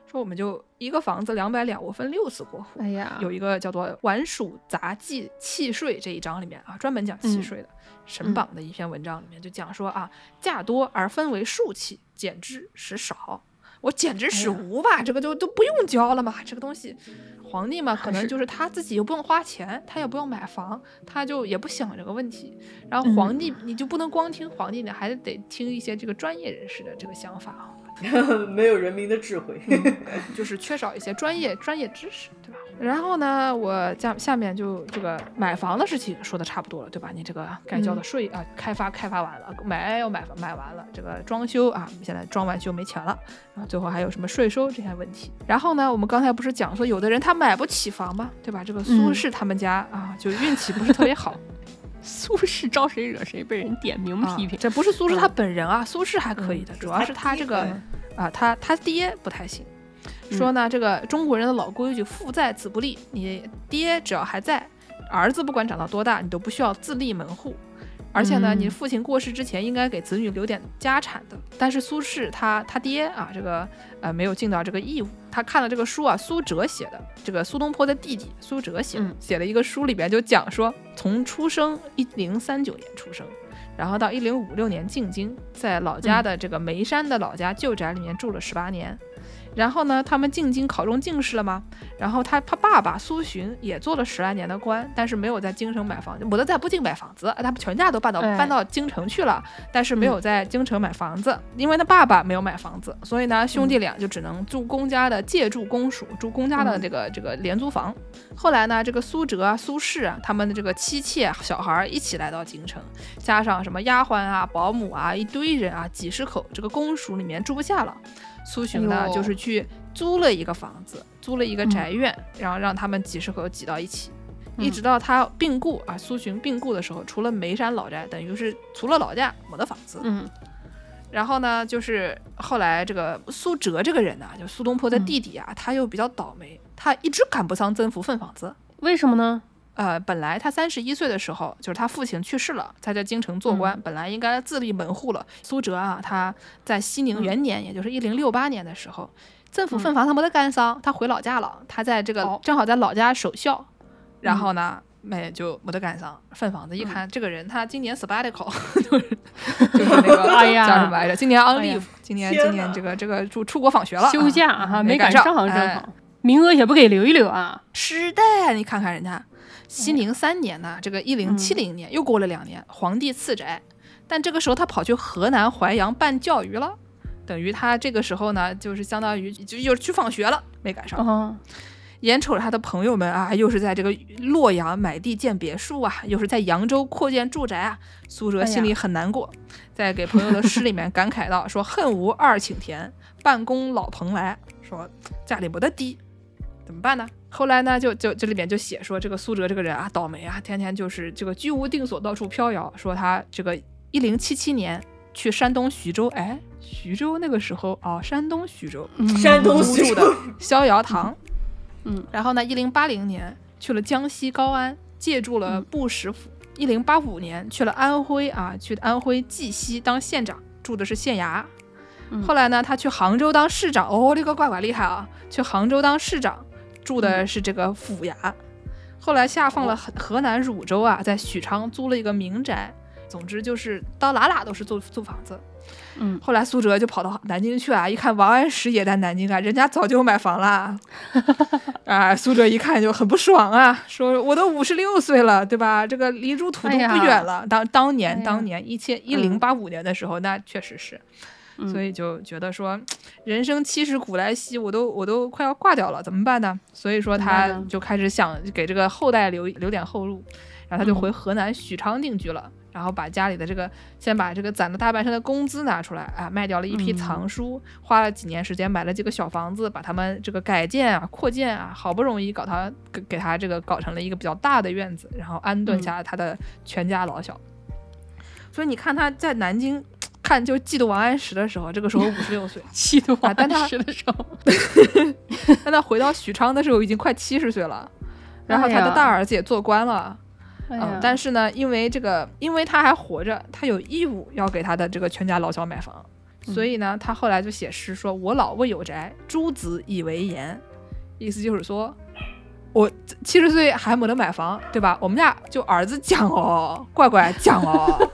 Speaker 2: 说我们就一个房子两百两，我分六次过户。
Speaker 3: 哎呀，
Speaker 2: 有一个叫做《晚暑杂记契税》这一章里面啊，专门讲契
Speaker 3: 嗯
Speaker 2: 税的。神榜的一篇文章里面就讲说啊，价多而分为数契，减之使少。我简直使
Speaker 3: 哎呀
Speaker 2: 无吧，这个就都不用交了嘛。这个东西，皇帝嘛，可能就是他自己又不用花钱，他也不用买房，他就也不想这个问题。然后
Speaker 3: 嗯
Speaker 2: 皇帝，你就不能光听皇帝的，还得听一些这个专业人士的这个想法啊。
Speaker 4: 没有人民的智慧。
Speaker 2: 就是缺少一些专业专业知识，对吧？然后呢，我下下面就这个买房的事情说的差不多了，对吧？你这个该交的税啊，开发开发完了，买要买买完了，这个装修啊，现在装完修没钱了，然后最后还有什么税收这些问题。然后呢，我们刚才不是讲说有的人他买不起房吗？对吧？这个苏
Speaker 3: 嗯
Speaker 2: 轼他们家、啊，就运气不是特别好。
Speaker 3: 苏轼招谁惹谁，被人点名
Speaker 2: 啊
Speaker 3: 批评。
Speaker 2: 这不是苏轼他
Speaker 3: 嗯
Speaker 2: 本人啊，苏轼还可以的，主要是他这个
Speaker 3: 嗯
Speaker 2: 啊，他他爹不太行，
Speaker 3: 嗯
Speaker 2: 说呢，这个中国人的老规矩，父在子不立，你爹只要还在，儿子不管长到多大，你都不需要自立门户。而且呢，
Speaker 3: 嗯
Speaker 2: 你父亲过世之前应该给子女留点家产的。但是苏轼他他爹啊，这个呃没有尽到这个义务。他看了这个书啊，苏辙写的，这个苏东坡的弟弟苏辙写的，
Speaker 3: 嗯
Speaker 2: 写了一个书，里边就讲说，从出生一零三九年出生，然后到一零五六年进京，在老家的这个眉山的老家旧宅里面住了十八年。然后呢，他们进京考中进士了吗？然后他他爸爸苏洵也做了十来年的官，但是没有在京城买房，没得在不京买房子，他们全家都搬到
Speaker 3: 哎
Speaker 2: 搬到京城去了，但是没有在京城买房子，因为他爸爸没有买房子，所以呢，兄弟俩就只能住公家的借住公署，住公家的这个这个廉租房。后来呢，这个苏辙啊、苏轼啊，他们的这个妻妾、小孩儿一起来到京城，加上什么丫鬟啊、保姆啊，一堆人啊，几十口，这个公署里面住不下了。苏洵呢，就是去租了一个房子，租了一个宅院，然后让他们几十口挤到一起，一直到他病故啊，苏洵病故的时候，除了眉山老宅，等于是除了老家没得房子。
Speaker 3: 嗯
Speaker 2: 然后呢，就是后来这个苏辙这个人呢、就苏东坡的弟弟啊，他又比较倒霉，他一直赶不上曾府分房子。
Speaker 3: 为什么呢？
Speaker 2: 呃，本来他三十一岁的时候，就是他父亲去世了，他在京城做官，本来应该自立门户了。苏辙啊，他在熙宁元年，也就是一零六八年的时候，政府分房他没得赶上，他回老家了，他在这个
Speaker 3: 哦
Speaker 2: 正好在老家守孝，然后呢。没就没得赶上分房子，一看、这个人他今年 sabbatical，就是就是那个
Speaker 3: 哎呀
Speaker 2: 叫什么来着？今年 on leave，、今年今年这个这个出出国访学了，
Speaker 3: 休假
Speaker 2: 啊
Speaker 3: 哈，
Speaker 2: 没
Speaker 3: 赶
Speaker 2: 上，
Speaker 3: 正
Speaker 2: 哎
Speaker 3: 好，名额也不给留一留啊。
Speaker 2: 是的，你看看人家熙宁三年呢，这个一零七零年又过了两年，皇帝赐宅，但这个时候他跑去河南淮阳办教育了，等于他这个时候呢，就是相当于就又去访学了，没赶上。
Speaker 3: 啊，
Speaker 2: 眼瞅着他的朋友们啊，又是在这个洛阳买地建别墅啊，又是在扬州扩建住宅啊，苏辙心里很难过，在给朋友的诗里面感慨到：“说恨无二顷田，半公老蓬莱。”说家里没得地，怎么办呢？后来呢，就就这里面就写说这个苏辙这个人啊，倒霉啊，天天就是这个居无定所，到处飘摇。说他这个一零七七年去山东徐州，哎，徐州那个时候哦，山东徐州，
Speaker 4: 山东
Speaker 2: 租住的逍遥堂。
Speaker 3: 嗯，
Speaker 2: 然后呢，一零八零年去了江西高安，借住了布什府。一零八五年去了安徽啊，去安徽绩溪当县长，住的是县衙。后来呢，他去杭州当市长，哦，这个乖乖厉害啊！去杭州当市长，住的是这个府衙。后来下放了河河南汝州啊，在许昌租了一个民宅。总之就是到哪哪都是租租房子。
Speaker 3: 嗯，
Speaker 2: 后来苏辙就跑到南京去啊，一看王安石也在南京啊，人家早就买房啦。啊，苏辙一看就很不爽啊，说我都五十六岁了，对吧？这个离入土都不远了。当当年当年一千一零八五年的时候，那确实是。所以就觉得说，人生七十古来稀，我都我都快要挂掉了，怎么办呢？所以说他就开始想给这个后代留留点后路，然后他就回河南许昌定居了，然后把家里的这个先把这个攒了大半生的工资拿出来啊，卖掉了一批藏书，花了几年时间买了几个小房子，把他们这个改建啊、扩建啊，好不容易搞他给给他这个搞成了一个比较大的院子，然后安顿下他的全家老小。所以你看他在南京。看，就嫉妒王安石的时候，这个时候五十六岁，
Speaker 3: 嫉妒王安石的时候，
Speaker 2: 但他回到许昌的时候已经快七十岁了，然后他的大儿子也做官了，嗯，但是呢，因为这个，因为他还活着，他有义务要给他的这个全家老小买房，所以呢，他后来就写诗说：“我老未有宅，诸子以为言。”意思就是说，我七十岁还没得买房，对吧？我们家就儿子讲哦，乖乖讲哦。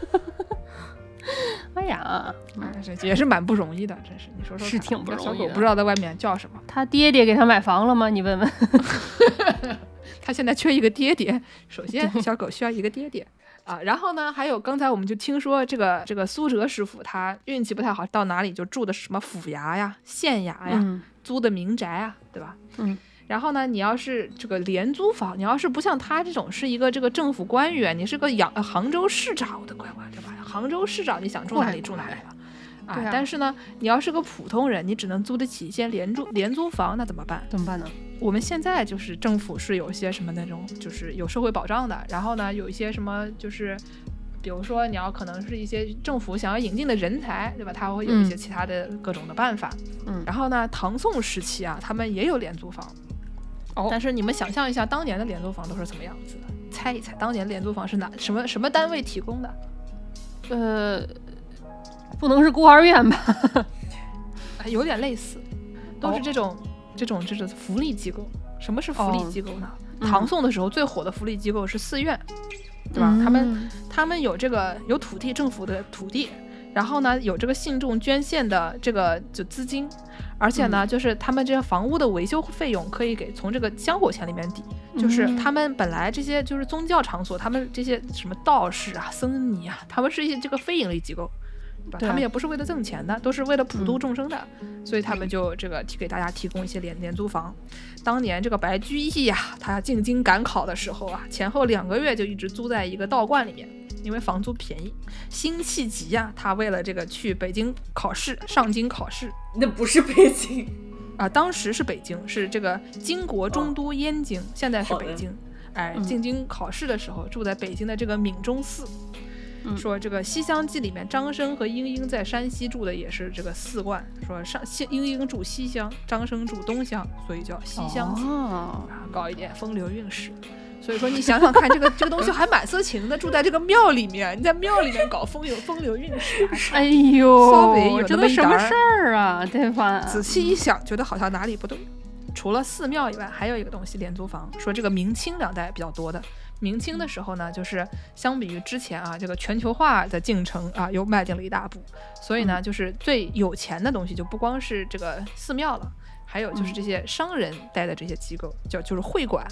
Speaker 3: 哎呀，
Speaker 2: 这也是蛮不容易的，真是你说说，
Speaker 3: 是挺不容易。
Speaker 2: 小狗不知道在外面叫什么，
Speaker 3: 他爹爹给他买房了吗？你问问。
Speaker 2: 他现在缺一个爹爹，首先小狗需要一个爹爹啊。然后呢，还有刚才我们就听说这个这个苏哲师傅他运气不太好，到哪里就住的什么府衙呀、县衙呀，租的民宅啊，对吧？
Speaker 3: 嗯。
Speaker 2: 然后呢，你要是这个廉租房，你要是不像他这种是一个这个政府官员，你是个扬杭州市长，我的乖乖，对吧？杭州市长，你想住哪里住哪里了，啊！但是呢，你要是个普通人，你只能租得起一些廉租廉租房，那怎么办？
Speaker 3: 怎么办呢？
Speaker 2: 我们现在就是政府是有一些什么那种，就是有社会保障的，然后呢，有一些什么就是，比如说你要可能是一些政府想要引进的人才，对吧？他会有一些其他的各种的办法。
Speaker 3: 嗯。
Speaker 2: 然后呢，唐宋时期啊，他们也有廉租房。
Speaker 3: 哦。
Speaker 2: 但是你们想象一下，当年的廉租房都是什么样子的？猜一猜，当年廉租房是哪什么什么单位提供的？
Speaker 3: 呃，不能是孤儿院吧？
Speaker 2: 有点类似，都是这种这种这种福利机构。什么是福利机构呢？唐宋的时候最火的福利机构是寺院，对吧？他们他们有这个有土地，政府的土地，然后呢有这个信众捐献的这个就资金，而且呢就是他们这些房屋的维修费用可以给从这个香火钱里面抵。就是他们本来这些就是宗教场所，他们这些什么道士啊、僧尼啊，他们是一些这个非盈利机构，对吧？他们也不是为了挣钱的，都是为了普度众生的，所以他们就这个提给大家提供一些廉廉租房。当年这个白居易呀，他进京赶考的时候啊，前后两个月就一直租在一个道观里面，因为房租便宜。辛弃疾呀，他为了这个去北京考试，上京考试，
Speaker 4: 那不是北京。
Speaker 2: 啊，当时是北京，是这个金国中都燕京，现在是北京。哎，进京考试的时候住在北京的这个闽中寺。说这个《西厢记》里面，张生和莺莺在山西住的也是这个寺观。说上西莺莺住西厢，张生住东厢，所以叫《西厢记》啊，搞一点风流韵事。所以说，你想想看，这个 这个东西还蛮色情的，住在这个庙里面，你在庙里面搞风流风流韵事，
Speaker 3: 哎呦，
Speaker 2: 稍微有
Speaker 3: 这都什么事儿啊，对吧？
Speaker 2: 仔细一想，觉得好像哪里不对。除了寺庙以外，还有一个东西，廉租房。说这个明清两代比较多的，明清的时候呢，就是相比于之前啊，这个全球化的进程啊，又迈进了一大步。所以呢，就是最有钱的东西，就不光是这个寺庙了，还有就是这些商人待的这些机构，叫就是会馆。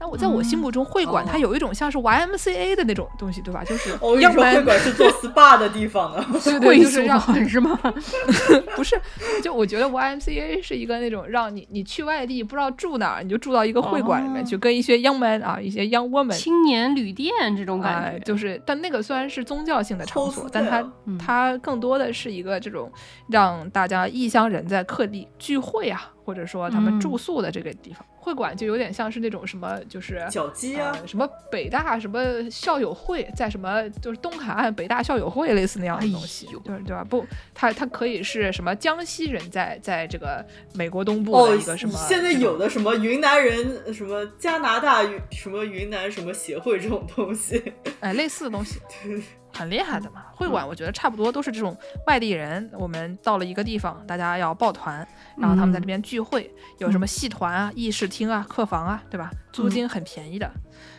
Speaker 2: 但我在我心目中，会馆它
Speaker 4: 哦
Speaker 2: 有一种像是 YMCA 的那种东西，对吧？就是要不然
Speaker 4: 会馆是做 SPA 的地方呢。
Speaker 2: 对对，
Speaker 3: 会所
Speaker 2: 就是让
Speaker 3: 是吗？
Speaker 2: 不是，就我觉得 YMCA 是一个那种让你你去外地不知道住哪儿，你就住到一个会馆里面
Speaker 3: 哦
Speaker 2: 去，跟一些 young man 啊，一些 young woman
Speaker 3: 青年旅店这种感
Speaker 2: 哎，
Speaker 3: 觉，
Speaker 2: 就是，但那个虽然是宗教性的场所，但它、
Speaker 3: 嗯
Speaker 2: 它更多的是一个这种让大家异乡人在各地聚会啊，或者说他们
Speaker 3: 嗯
Speaker 2: 住宿的这个地方。会馆就有点像是那种什么，就是
Speaker 4: 脚鸡啊，
Speaker 2: 呃，什么北大什么校友会，在什么就是东海岸北大校友会类似那样的东西，
Speaker 3: 哎呦
Speaker 2: 就是对吧？不，它它可以是什么江西人在在这个美国东部
Speaker 4: 哦
Speaker 2: 的一个什么、，
Speaker 4: 现在有的什么云南人，什么加拿大什么云南什么协会这种东西，
Speaker 2: 哎，类似的东西，很厉害的嘛。会馆我觉得差不多都是这种外地人，我们到了一个地方，大家要抱团，然后他们在这边聚会，有什么戏团啊、议事厅啊、客房啊，对吧？租金很便宜的，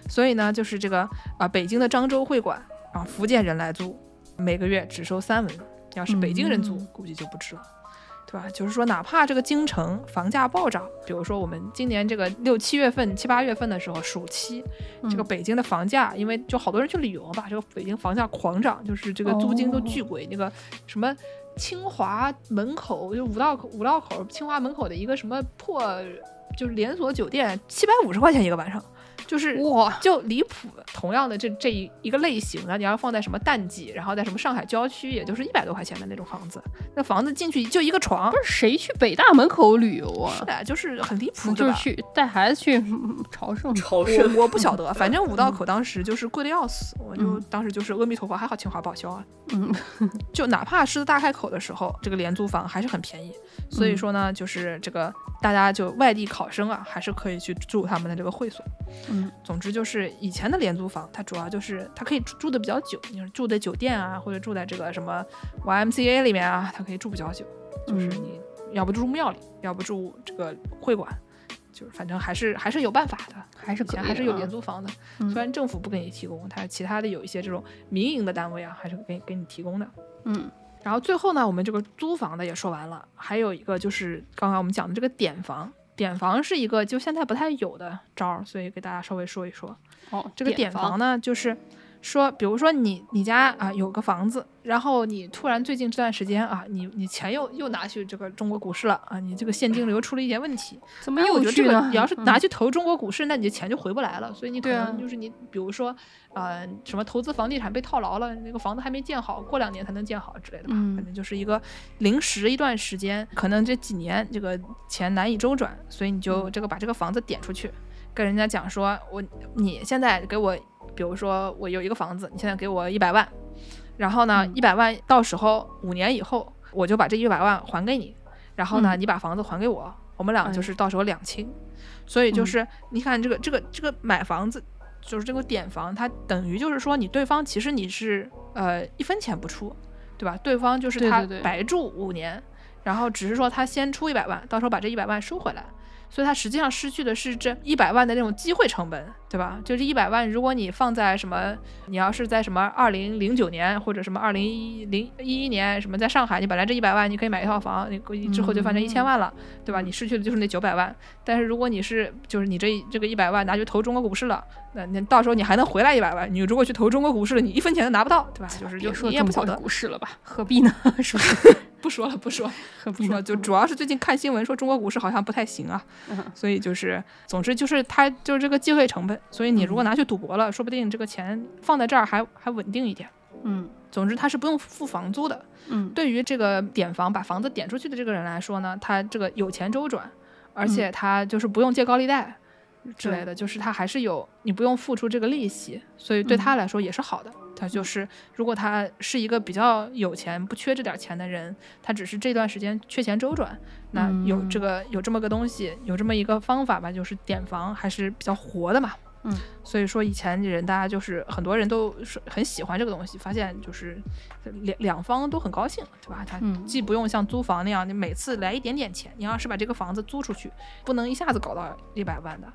Speaker 2: 所以呢，就是这个啊、北京的漳州会馆啊，福建人来租，每个月只收三文，要是北京人租，
Speaker 3: 嗯
Speaker 2: 估计就不值了。对吧？就是说，哪怕这个京城房价暴涨，比如说我们今年这个六七月份、七八月份的时候，暑期，这个
Speaker 3: 嗯
Speaker 2: 北京的房价，因为就好多人去旅游吧，这个北京房价狂涨，就是这个租金都巨贵。那个什么清华门口，就五道口五道口清华门口的一个什么破，就是连锁酒店，七百五十块钱一个晚上，就是
Speaker 3: 哇，
Speaker 2: 就离谱。同样的这这一一个类型的，你要放在什么淡季，然后在什么上海郊区，也就是一百多块钱的那种房子，那房子进去就一个床
Speaker 3: 不，是谁去北大门口旅游啊
Speaker 2: 是？的，就是很离谱，
Speaker 3: 就是去带孩子去嗯 朝圣。
Speaker 4: 朝圣。
Speaker 2: 我我不晓得，反正五道口当时就是贵的要死，我就
Speaker 3: 嗯
Speaker 2: 当时就是阿弥陀佛，还好清华报销啊。
Speaker 3: 嗯，
Speaker 2: 就哪怕狮子大开口的时候，这个廉租房还是很便宜。所以说呢，就是这个大家就外地考生啊，还是可以去住他们的这个会所。
Speaker 3: 嗯，
Speaker 2: 总之就是以前的廉租房，它主要就是它可以住住的比较久，你是住在酒店啊，或者住在这个什么 YMCA 里面啊，它可以住比较久。就是
Speaker 3: 嗯
Speaker 2: 你要不住庙里，要不住这个会馆，就是反正还是还是有办法的。
Speaker 3: 还是可以
Speaker 2: 前还是有廉租房的，
Speaker 3: 嗯
Speaker 2: 虽然政府不给你提供，它其他的有一些这种民营的单位啊，还是给给你提供的。
Speaker 3: 嗯
Speaker 2: 然后最后呢，我们这个租房的也说完了，还有一个就是刚刚我们讲的这个点房。点房是一个就现在不太有的招儿，所以给大家稍微说一说。
Speaker 3: 哦，
Speaker 2: 这个点房呢，就是说，比如说你你家啊有个房子，然后你突然最近这段时间啊，你你钱又又拿去这个中国股市了啊，你这个现金流出了一些问题，
Speaker 3: 怎么
Speaker 2: 哎我觉得这个？你要是拿
Speaker 3: 嗯
Speaker 2: 去投中国股市，那你的钱就回不来了。所以你可能就是你，比如说，呃，什么投资房地产被套牢了，那个房子还没建好，过两年才能建好之类的吧。
Speaker 3: 嗯
Speaker 2: 反正就是一个临时一段时间，可能这几年这个钱难以周转，所以你就
Speaker 3: 嗯
Speaker 2: 这个把这个房子点出去，跟人家讲说，我你现在给我，比如说我有一个房子，你现在给我一百万，然后呢，
Speaker 3: 嗯
Speaker 2: 一百万到时候五年以后，我就把这一百万还给你，然后呢，
Speaker 3: 嗯
Speaker 2: 你把房子还给我，我们俩
Speaker 3: 哎
Speaker 2: 就是到时候两清。所以就
Speaker 3: 嗯
Speaker 2: 是你看这个这个这个买房子，就是这个点房，它等于就是说你对方其实你是呃一分钱不出，对吧？对方就是他白住五年，然后只是说他先出一百万，到时候把这一百万收回来。所以他实际上失去的是这一百万的那种机会成本，对吧？就这一百万，如果你放在什么，你要是在什么二零零九年或者什么二零一零一一年，什么在上海，你本来这一百万你可以买一套房，你估计之后就翻成一千万了，对吧？你失去的就是那九百万。但是如果你是就是你这这个一百万拿去投中国股市了，那那到时候你还能回来一百万。你如果去投中国股市了，你一分钱都拿不到，对吧？就是就
Speaker 3: 别说
Speaker 2: 你也不晓得，
Speaker 3: 股市了吧？何必呢？是不是？
Speaker 2: 不说了，不说了。
Speaker 3: 何必呢？
Speaker 2: 说就主要是最近看新闻说中国股市好像不太行啊，
Speaker 3: 嗯
Speaker 2: 所以就是总之就是它就是这个机会成本，所以你如果拿去赌博了，说不定这个钱放在这儿还还稳定一点。
Speaker 3: 嗯
Speaker 2: 总之它是不用付房租的。
Speaker 3: 嗯
Speaker 2: 对于这个点房把房子点出去的这个人来说呢，他这个有钱周转，而
Speaker 3: 嗯
Speaker 2: 且他就是不用借高利贷之类的，就是他还是有你不用付出这个利息，所以对
Speaker 3: 嗯
Speaker 2: 他来说也是好的。他就是如果他是一个比较有钱不缺这点钱的人，他只是这段时间缺钱周转，那有
Speaker 3: 嗯
Speaker 2: 这个有这么个东西，有这么一个方法吧，就是点房还是比较活的嘛。
Speaker 3: 嗯，
Speaker 2: 所以说以前人大家就是很多人都是很喜欢这个东西，发现就是两两方都很高兴，对吧？他
Speaker 3: 嗯
Speaker 2: 既不用像租房那样，你每次来一点点钱，你要是把这个房子租出去，不能一下子搞到一百万的，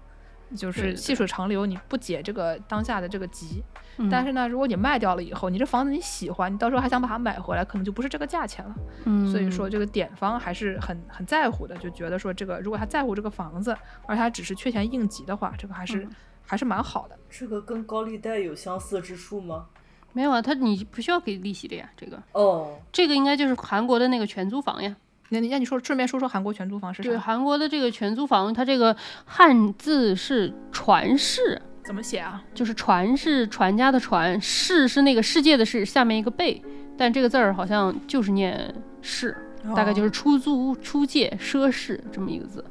Speaker 2: 就是细水长流，你不解这个当下的这个急。
Speaker 3: 嗯
Speaker 2: 但是呢，如果你卖掉了以后，你这房子你喜欢，你到时候还想把它买回来，可能就不是这个价钱了。
Speaker 3: 嗯，
Speaker 2: 所以说，这个点方还是很很在乎的，就觉得说这个如果他在乎这个房子，而他只是缺钱应急的话，这个还是
Speaker 3: 嗯
Speaker 2: 还是蛮好的。
Speaker 4: 这个跟高利贷有相似之处吗？
Speaker 3: 没有啊，他你不需要给利息的呀，这个
Speaker 4: 哦，
Speaker 3: 这个应该就是韩国的那个全租房呀。
Speaker 2: 那你那你说顺便说说韩国全租房是
Speaker 3: 对，韩国的这个全租房，它这个汉字是传世，
Speaker 2: 怎么写啊？
Speaker 3: 就是传是传家的传，世是那个世界的世，下面一个贝，但这个字儿好像就是念世，大概就是出租、出借、奢侈这么一个字啊。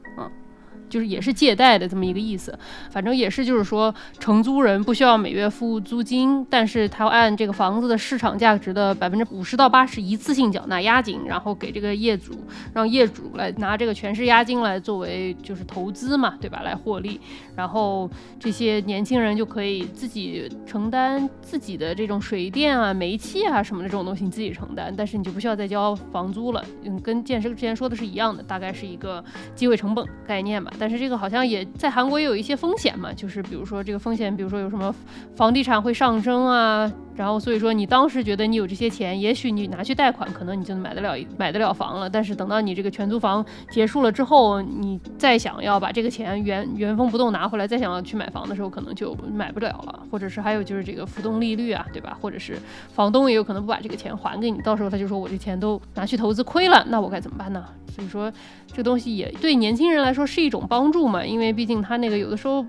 Speaker 3: 就是也是借贷的这么一个意思，反正也是就是说，承租人不需要每月付租金，但是他要按这个房子的市场价值的百分之五十到八十一次性缴纳押金，然后给这个业主，让业主来拿这个全市押金来作为就是投资嘛，对吧？来获利，然后这些年轻人就可以自己承担自己的这种水电啊、煤气啊什么的这种东西，你自己承担，但是你就不需要再交房租了。嗯，跟建设之前说的是一样的，大概是一个机会成本概念吧。但但是这个好像也在韩国也有一些风险嘛，就是比如说这个风险，比如说有什么房地产会上升啊，然后所以说你当时觉得你有这些钱，也许你拿去贷款，可能你就买得了买得了房了。但是等到你这个全租房结束了之后，你再想要把这个钱原原封不动拿回来，再想要去买房的时候，可能就买不了了。或者是还有就是这个浮动利率啊，对吧？或者是房东也有可能不把这个钱还给你，到时候他就说我这钱都拿去投资亏了，那我该怎么办呢？所以说这东西也对年轻人来说是一种帮助嘛，因为毕竟他那个有的时候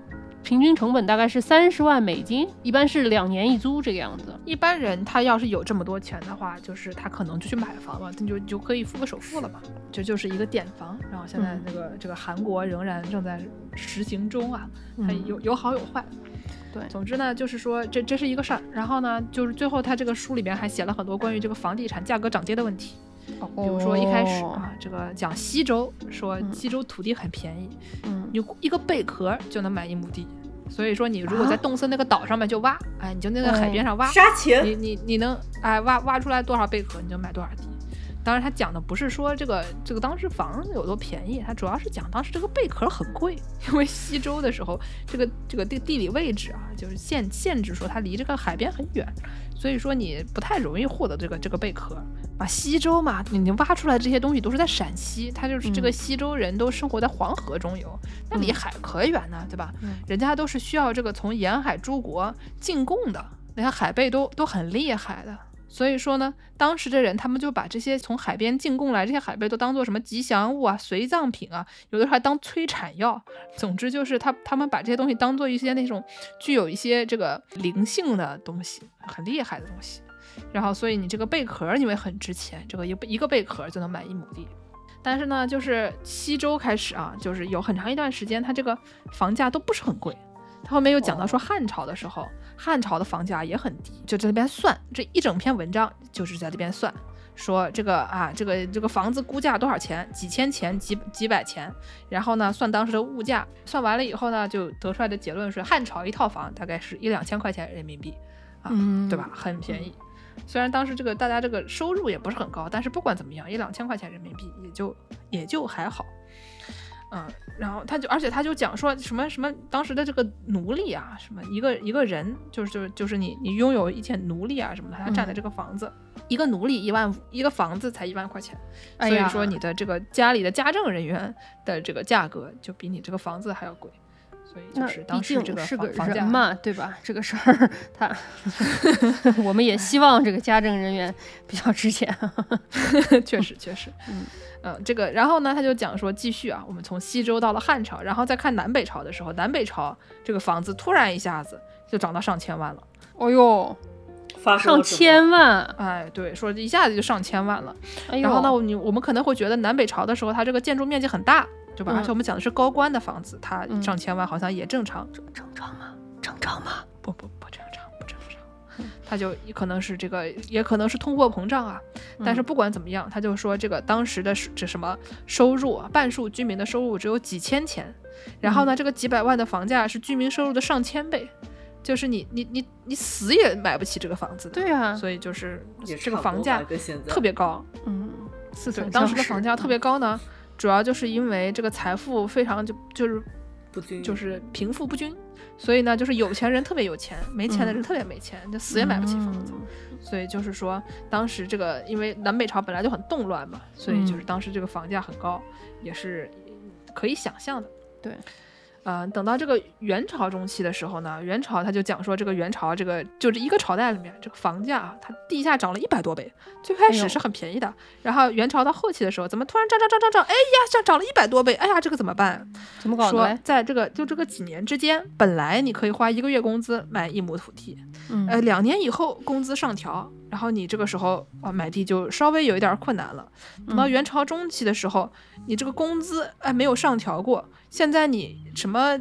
Speaker 3: 平均成本大概是三十万美金，一般是两年一租这个样子。
Speaker 2: 一般人他要是有这么多钱的话，就是他可能就去买房了，他就就可以付个首付了嘛，这就是一个典房。然后现在这个、这个韩国仍然正在实行中啊，它有有好有坏。
Speaker 3: 对，
Speaker 2: 总之呢，就是说这这是一个事儿。然后呢，就是最后他这个书里边还写了很多关于这个房地产价格涨跌的问题。比如说一开始
Speaker 3: 哦
Speaker 2: 啊，这个讲西周，说西周土地很便宜，
Speaker 3: 嗯，
Speaker 2: 你一个贝壳就能买一亩地。所以说，你如果在
Speaker 3: 啊
Speaker 2: 动森那个岛上面就挖，哎，你就那个海边上挖，
Speaker 4: 杀钱
Speaker 2: 你你你能哎挖挖出来多少贝壳，你就买多少地。当然，他讲的不是说这个这个当时房子有多便宜，他主要是讲当时这个贝壳很贵，因为西周的时候，这个这个地地理位置啊，就是限限制说它离这个海边很远，所以说你不太容易获得这个这个贝壳。啊，西周嘛，你你挖出来这些东西都是在陕西，它就是这个
Speaker 3: 嗯
Speaker 2: 西周人都生活在黄河中游，那离
Speaker 3: 嗯
Speaker 2: 海可远呢，对吧？
Speaker 3: 嗯
Speaker 2: 人家都是需要这个从沿海诸国进贡的，你看海贝都都很厉害的。所以说呢，当时的人他们就把这些从海边进贡来这些海贝都当做什么吉祥物啊、随葬品啊，有的时候还当催产药。总之就是他他们把这些东西当做一些那种具有一些这个灵性的东西，很厉害的东西。然后，所以你这个贝壳因为很值钱，这个一一个贝壳就能买一亩地。但是呢，就是西周开始啊，就是有很长一段时间，它这个房价都不是很贵。他后面又讲到说汉朝的时候，汉朝的房价也很低，就在那边算，这一整篇文章就是在这边算，说这个啊，这个这个房子估价多少钱，几千钱、几几百钱，然后呢算当时的物价，算完了以后呢，就得出来的结论是汉朝一套房大概是一两千块钱人民币，啊，
Speaker 3: 嗯
Speaker 2: 对吧？很便宜。虽然当时这个大家这个收入也不是很高，但是不管怎么样，一两千块钱人民币也就也就还好。嗯，然后他就，而且他就讲说什么什么当时的这个奴隶啊，什么一个一个人，就是就是就是你你拥有一些奴隶啊什么的，他占的这个房子，一个奴隶一万五，一个房子才一万块钱，
Speaker 3: 哎
Speaker 2: 所以说你的这个家里的家政人员的这个价格就比你这个房子还要贵，所以就
Speaker 3: 那
Speaker 2: 是当
Speaker 3: 毕
Speaker 2: 时这个
Speaker 3: 竟是个
Speaker 2: 房房价
Speaker 3: 人嘛，对吧？这个事儿，他 我们也希望这个家政人员比较值钱。
Speaker 2: 确 实确实，
Speaker 3: 嗯
Speaker 2: 嗯，这个，然后呢，他就讲说，继续啊，我们从西周到了汉朝，然后再看南北朝的时候，南北朝这个房子突然一下子就涨到上千万了，
Speaker 3: 哦呦，上千万！
Speaker 2: 哎，对，说一下子就上千万了。
Speaker 3: 哎，
Speaker 2: 然后呢，你我们可能会觉得南北朝的时候，它这个建筑面积很大，对吧？
Speaker 3: 嗯
Speaker 2: 而且我们讲的是高官的房子，它
Speaker 3: 嗯
Speaker 2: 上千万好像也正常。
Speaker 3: 正常吗？正常吗？
Speaker 2: 不不不正常，不正常。他就可能是这个，也可能是通货膨胀啊。但是
Speaker 3: 嗯
Speaker 2: 不管怎么样，他就说这个当时的是这什么收入啊，半数居民的收入只有几千钱，然后呢，这个几百万的房价是居民收入的上千倍，就是你你你你死也买不起这个房子的。
Speaker 3: 对啊，
Speaker 2: 所以就是这个房价特别高。
Speaker 3: 嗯，似
Speaker 2: 对，
Speaker 3: 曾
Speaker 2: 当时的房价特别高呢，主要就是因为这个财富非常就就是
Speaker 4: 不均
Speaker 2: 就是贫富不均，所以呢，就是有钱人特别有钱，没钱的人
Speaker 3: 嗯
Speaker 2: 特别没钱，就死也买不起房子。
Speaker 3: 嗯
Speaker 2: 所以就是说，当时这个因为南北朝本来就很动乱嘛，所以就是
Speaker 3: 嗯
Speaker 2: 当时这个房价很高，也是可以想象的。
Speaker 3: 对，
Speaker 2: 嗯、等到这个元朝中期的时候呢，元朝他就讲说，这个元朝这个就这一个朝代里面，这个房价啊，它地下涨了一百多倍。最开始是很便宜的，然后元朝到后期的时候，怎么突然涨涨涨涨涨？哎呀，涨涨了一百多倍！哎呀，这个怎么办？
Speaker 3: 怎么搞的
Speaker 2: 说？在这个就这个几年之间，本来你可以花一个月工资买一亩土地，
Speaker 3: 嗯
Speaker 2: 呃，两年以后工资上调，然后你这个时候啊买地就稍微有一点困难了。等到
Speaker 3: 嗯
Speaker 2: 元朝中期的时候，你这个工资哎没有上调过，现在你什么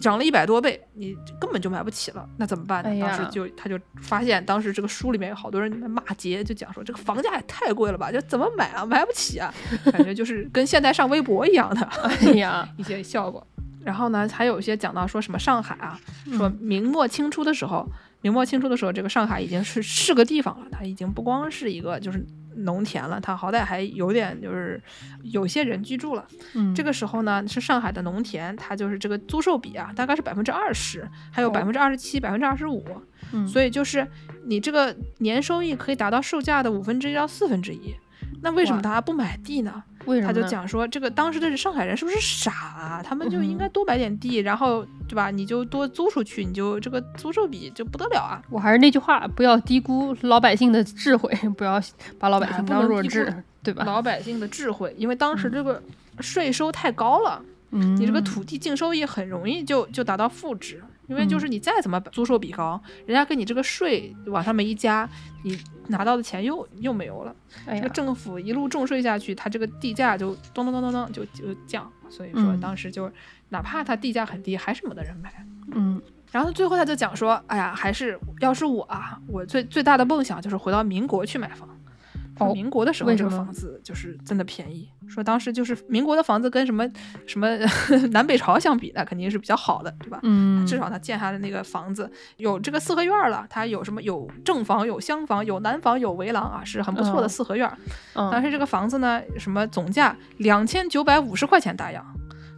Speaker 2: 涨了一百多倍，你根本就买不起了，那怎么办呢？
Speaker 3: 哎
Speaker 2: 当时就他就发现，当时这个书里面有好多人骂街，就讲说这个房价也太贵了吧，就怎么买啊？买不起啊，感觉就是跟现在上微博一样的。
Speaker 3: 哎呀，
Speaker 2: 一些效果。然后呢，还有一些讲到说什么上海啊，说
Speaker 3: 嗯
Speaker 2: 明末清初的时候，明末清初的时候，这个上海已经是是个地方了，它已经不光是一个就是农田了，它好歹还有点就是有些人居住了。
Speaker 3: 嗯，
Speaker 2: 这个时候呢，是上海的农田，它就是这个租售比啊，大概是百分之二十，还有
Speaker 3: 哦
Speaker 2: 百分之二十七、百分之二十五，
Speaker 3: 嗯
Speaker 2: 所以就是你这个年收益可以达到售价的五分之一到四分之一。那为什么大家不买地呢？他就
Speaker 3: 为什么呢
Speaker 2: 讲说，这个当时的上海人是不是傻啊？他们就应该多买点地，然后对吧？你就多租出去，你就这个租售比就不得了啊！
Speaker 3: 我还是那句话，不要低估老百姓的智慧，不要把老百
Speaker 2: 哎
Speaker 3: 姓当弱智，对吧？
Speaker 2: 老百姓的智慧，因为当时这个税收太高了，
Speaker 3: 嗯，
Speaker 2: 你这个土地净收益很容易就就达到负值，因为就是你再怎么租售比高，人家跟你这个税往上面一加，你拿到的钱又又没有了。
Speaker 3: 哎呀
Speaker 2: 这个，政府一路重税下去，它这个地价就咚咚咚咚咚就就降，所以说
Speaker 3: 嗯
Speaker 2: 当时就哪怕它地价很低，还是没得人买。
Speaker 3: 嗯
Speaker 2: 然后最后他就讲说，哎呀，还是要是我啊，我最最大的梦想就是回到民国去买房。民国的时候，这个房子就是真的便宜。说当时就是民国的房子跟什么什么 南北朝相比，那肯定是比较好的，对吧？
Speaker 3: 嗯，
Speaker 2: 至少他建下的那个房子有这个四合院了，他有什么有正房、有厢房、有南房、有围廊啊，是很不错的
Speaker 3: 哦
Speaker 2: 四合院儿。
Speaker 3: 嗯
Speaker 2: 当时这个房子呢，什么总价两千九百五十块钱大洋，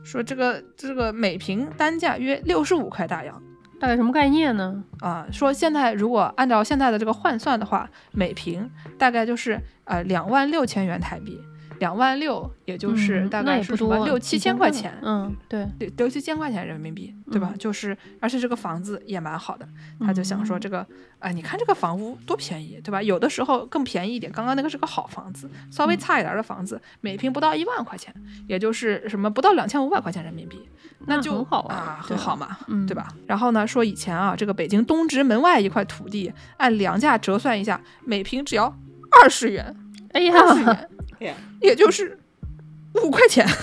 Speaker 2: 说这个这个每平单价约六十五块大洋
Speaker 3: 大概什么概念呢？
Speaker 2: 啊、说现在如果按照现在的这个换算的话，每平大概就是呃两万六千元台币，两万六也就是
Speaker 3: 嗯
Speaker 2: 大概是什么六七
Speaker 3: 千
Speaker 2: 块钱，
Speaker 3: 嗯，对，
Speaker 2: 六六七千块钱人民币，对吧？
Speaker 3: 嗯
Speaker 2: 就是，而且这个房子也蛮好的，他就想说
Speaker 3: 嗯
Speaker 2: 这个，哎，你看这个房屋多便宜，对吧？有的时候更便宜一点，刚刚那个是个好房子，稍
Speaker 3: 嗯
Speaker 2: 微差一点的房子，每平不到一万块钱，也就是什么不到两千五百块钱人民币，
Speaker 3: 那
Speaker 2: 就
Speaker 3: 很好啊
Speaker 2: 很好嘛，
Speaker 3: 嗯，
Speaker 2: 对？吧？然后呢，说以前啊，这个北京东直门外一块土地，按粮价折算一下，每平只要二十元，
Speaker 3: 哎呀，
Speaker 4: 哎呀，
Speaker 2: 也就是五块钱。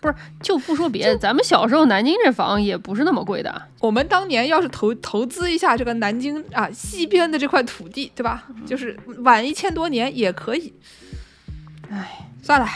Speaker 3: 不是就不说别的，咱们小时候南京这房也不是那么贵的，
Speaker 2: 我们当年要是投投资一下这个南京啊西边的这块土地，对吧？就是晚一千多年也可以。
Speaker 3: 哎
Speaker 2: 算了，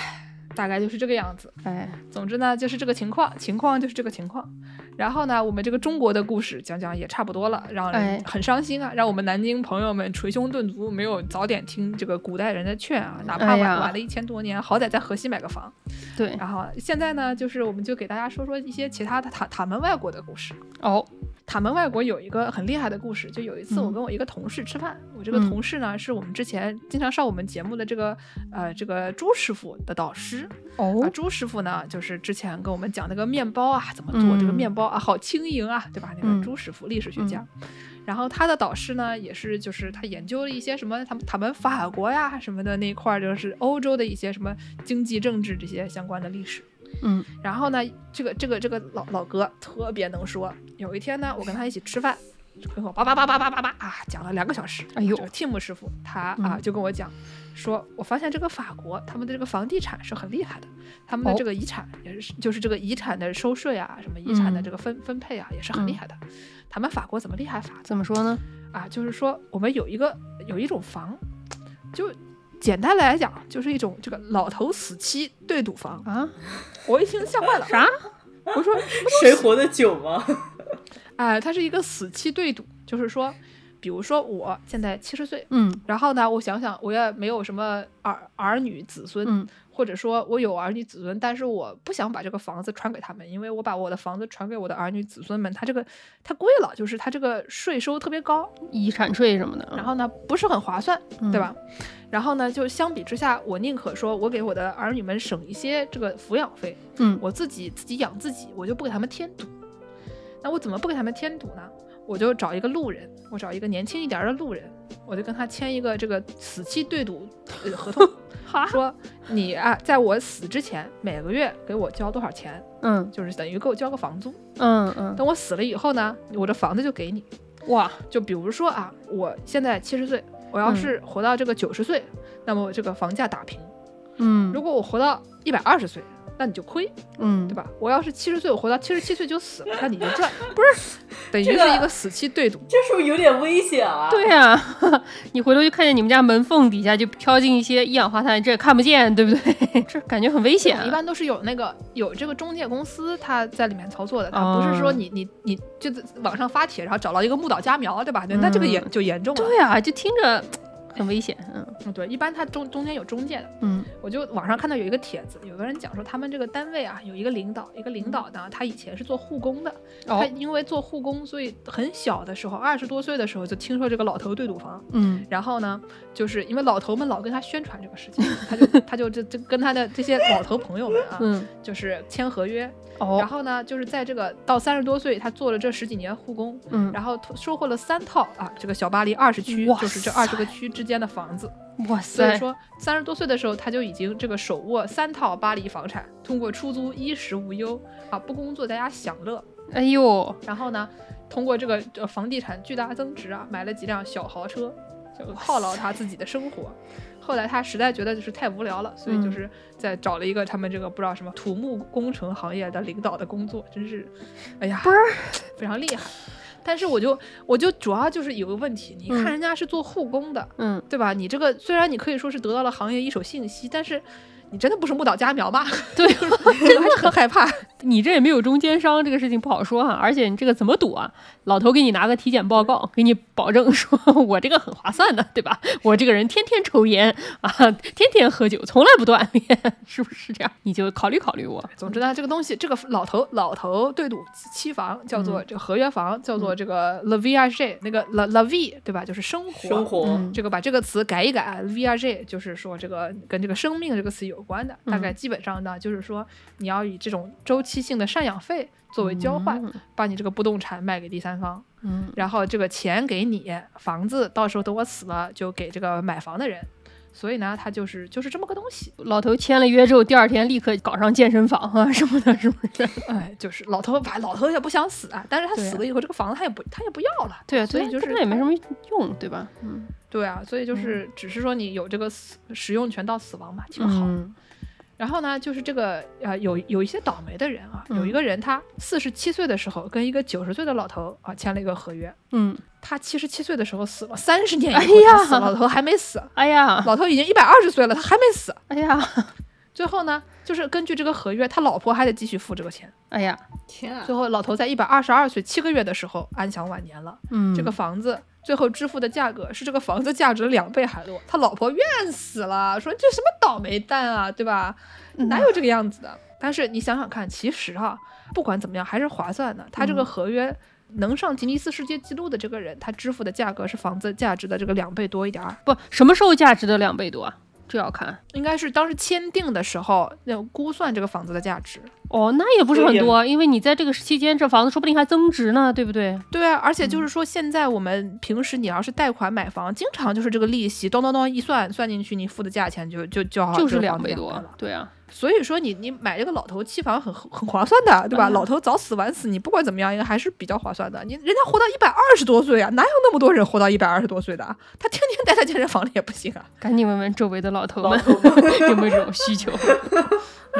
Speaker 2: 大概就是这个样子。
Speaker 3: 哎，
Speaker 2: 总之呢，就是这个情况，情况就是这个情况。然后呢，我们这个中国的故事讲讲也差不多了，让人
Speaker 3: 哎
Speaker 2: 很伤心啊，让我们南京朋友们捶胸顿足，没有早点听这个古代人的劝啊，哪怕晚、
Speaker 3: 哎
Speaker 2: 晚了一千多年，好歹在河西买个房。
Speaker 3: 对，
Speaker 2: 然后现在呢，就是我们就给大家说说一些其他的塔塔门外国的故事。
Speaker 3: 哦，
Speaker 2: 塔门外国有一个很厉害的故事，就有一次我
Speaker 3: 嗯
Speaker 2: 跟我一个同事吃饭，我这个
Speaker 3: 嗯
Speaker 2: 同事呢是我们之前经常上我们节目的这个呃这个朱师傅的导师啊，
Speaker 3: 哦，
Speaker 2: 朱师傅呢就是之前跟我们讲那个面包啊怎么做，这个
Speaker 3: 嗯
Speaker 2: 面包啊好轻盈啊，对吧？那
Speaker 3: 嗯
Speaker 2: 个朱师傅历史学家。然后他的导师呢，也是就是他研究了一些什么他们他们法国呀什么的那一块儿，就是欧洲的一些什么经济政治这些相关的历史。
Speaker 3: 嗯
Speaker 2: 然后呢，这个这个这个老老哥特别能说。有一天呢，我跟他一起吃饭，跟我叭叭叭叭叭叭叭啊讲了两个小时。
Speaker 3: 哎呦
Speaker 2: 这个 Tim 师傅他啊
Speaker 3: 嗯
Speaker 2: 就跟我讲，说我发现这个法国他们的这个房地产是很厉害的，他们的
Speaker 3: 哦
Speaker 2: 这个遗产也是就是这个遗产的收税啊，什么遗产的
Speaker 3: 嗯
Speaker 2: 这个分分配啊也是很厉
Speaker 3: 嗯
Speaker 2: 害的。他们法国怎么厉害法
Speaker 3: 怎么说呢？
Speaker 2: 啊？就是说我们有一个有一种房，就简单来讲就是一种这个老头死妻对赌房。
Speaker 3: 啊，
Speaker 2: 我一听吓坏了，
Speaker 3: 啥？
Speaker 2: 我说
Speaker 4: 谁活得久吗？
Speaker 2: 哎，它是一个死期对赌，就是说，比如说我现在七十岁，
Speaker 3: 嗯
Speaker 2: 然后呢，我想想，我也没有什么儿儿女子孙，
Speaker 3: 嗯
Speaker 2: 或者说我有儿女子孙，但是我不想把这个房子传给他们，因为我把我的房子传给我的儿女子孙们，他这个太贵了，就是他这个税收特别高，
Speaker 3: 遗产税什么的，
Speaker 2: 然后呢不是很划算，对吧？然后呢，就相比之下，我宁可说我给我的儿女们省一些这个抚养费，
Speaker 3: 嗯
Speaker 2: 我自己自己养自己，我就不给他们添堵。那我怎么不给他们添堵呢？我就找一个路人，我找一个年轻一点儿的路人，我就跟他签一个这个死期对赌呃合同，说你啊，在我死之前每个月给我交多少钱，
Speaker 3: 嗯
Speaker 2: 就是等于给我交个房租。
Speaker 3: 嗯嗯，
Speaker 2: 等我死了以后呢，我这房子就给你。
Speaker 3: 哇，
Speaker 2: 就比如说啊，我现在七十岁，我要是活到这个九十岁，那么我这个房价打平；
Speaker 3: 嗯
Speaker 2: 如果我活到一百二十岁，那你就亏，
Speaker 3: 嗯
Speaker 2: 对吧？我要是七十岁，我活到七十七岁就死了，那你就赚，不是？等于是一个死期对赌。
Speaker 4: 这是不是有点危险啊？
Speaker 3: 对呀、你回头就看见你们家门缝底下就飘进一些一氧化碳，这也看不见，对不对？这感觉很危险、啊。
Speaker 2: 一般都是有那个有这个中介公司，他在里面操作的，他
Speaker 3: 哦
Speaker 2: 不是说你你你就在网上发帖，然后找到一个木岛佳苗，对吧？对，那这个严
Speaker 3: 嗯
Speaker 2: 就严重了。
Speaker 3: 对啊，就听着很危险。嗯
Speaker 2: 嗯，对，一般它中中间有中介的。
Speaker 3: 嗯
Speaker 2: 我就网上看到有一个帖子，有个人讲说他们这个单位啊有一个领导，一个领导呢，他以前是做护工的，他
Speaker 3: 哦
Speaker 2: 因为做护工，所以很小的时候，二十多岁的时候就听说这个老头对赌房，
Speaker 3: 嗯
Speaker 2: 然后呢，就是因为老头们老跟他宣传这个事情，他就他就这这跟他的这些老头朋友们啊，
Speaker 3: 嗯
Speaker 2: 就是签合约，然
Speaker 3: 哦
Speaker 2: 后呢，就是在这个到三十多岁，他做了这十几年护工，
Speaker 3: 嗯
Speaker 2: 然后收获了三套啊，这个小巴黎二十区，就是这二十个区之间的房子。
Speaker 3: 哇塞，
Speaker 2: 所以说，三十多岁的时候，他就已经这个手握三套巴黎房产，通过出租衣食无忧啊，不工作在家享乐。
Speaker 3: 哎呦，
Speaker 2: 然后呢，通过这个呃房地产巨大增值啊，买了几辆小豪车，就犒劳他自己的生活。后来他实在觉得就是太无聊了，所以
Speaker 3: 嗯
Speaker 2: 就是在找了一个他们这个不知道什么土木工程行业的领导的工作，真是，哎呀，非常厉害。但是我就我就主要就是有个问题，你看
Speaker 3: 嗯
Speaker 2: 人家是做护工的，
Speaker 3: 嗯，
Speaker 2: 对吧？你这个虽然你可以说是得到了行业一手信息，但是你真的不是木岛佳苗吧？
Speaker 3: 对，
Speaker 2: 这个还是很害怕。
Speaker 3: 你这也没有中间商，这个事情不好说哈、而且你这个怎么赌啊？老头给你拿个体检报告，给你保证说我这个很划算的，对吧？我这个人天天抽烟啊，天天喝酒，从来不锻炼，是不是这样？你就考虑考虑我。
Speaker 2: 总之呢，这个东西，这个老头老头对赌期房叫做这个合约房，叫做这个 la v i a g 那个 la la vie 对吧？就是生活。
Speaker 4: 生活、
Speaker 3: 嗯
Speaker 2: 这个把这个词改一改 v i a g 就是说这个跟这个生命这个词有关的，大概基本上呢就是说你要以这种周期性的赡养费作为交换，
Speaker 3: 嗯
Speaker 2: 把你这个不动产卖给第三方，
Speaker 3: 嗯
Speaker 2: 然后这个钱给你，房子到时候等我死了就给这个买房的人。所以呢，他就是就是这么个东西。
Speaker 3: 老头签了约之后，第二天立刻搞上健身房啊什么的，是不是？
Speaker 2: 哎，就是老头，把老头也不想死啊，但是他死了以后，这个房子他也不他也不要了。
Speaker 3: 对啊，
Speaker 2: 所以就是
Speaker 3: 那也没什么用，对吧？嗯，
Speaker 2: 对啊，所以就是只是说你有这个死使用权到死亡嘛，挺好。
Speaker 3: 嗯
Speaker 2: 然后呢，就是这个呃，有有一些倒霉的人啊，有
Speaker 3: 嗯
Speaker 2: 一个人他四十七岁的时候跟一个九十岁的老头啊签了一个合约，
Speaker 3: 嗯，
Speaker 2: 他七十七岁的时候死了，三十年以
Speaker 3: 哎
Speaker 2: 后死了，老头还没死，
Speaker 3: 哎呀，
Speaker 2: 老头已经一百二十岁了，他还没死。
Speaker 3: 哎呀，
Speaker 2: 最后呢，就是根据这个合约，他老婆还得继续付这个钱。
Speaker 3: 哎呀，
Speaker 4: 天啊。
Speaker 2: 最！后，老头在一百二十二岁七个月的时候安享晚年了。
Speaker 3: 嗯，
Speaker 2: 这个房子最后支付的价格是这个房子价值的两倍还多，他老婆怨死了，说这什么倒霉蛋啊，对吧？哪有这个样子的？但是你想想看，其实啊，不管怎么样还是划算的。他这个
Speaker 3: 嗯
Speaker 2: 合约能上吉尼斯世界纪录的这个人，他支付的价格是房子价值的这个两倍多一点儿。
Speaker 3: 不什么时候价值的两倍多啊？这要看
Speaker 2: 应该是当时签订的时候，那估算这个房子的价值。
Speaker 3: 哦，那也不是很多，因为你在这个期间，这房子说不定还增值呢，对不对？
Speaker 2: 对啊，而且
Speaker 3: 嗯
Speaker 2: 就是说，现在我们平时你要是贷款买房，经常就是这个利息咚咚咚一算，算进去你付的价钱就就就好
Speaker 3: 就是两倍多对啊，
Speaker 2: 所以说你你买这个老头期房很很划算的，对吧？
Speaker 3: 嗯
Speaker 2: 老头早死晚死，你不管怎么样，应该还是比较划算的。你人家活到一百二十多岁啊，哪有那么多人活到一百二十多岁的啊？他天天待在健身房里也不行啊。
Speaker 3: 赶紧问问周围的老头
Speaker 4: 老头们
Speaker 3: 有没有这种需求。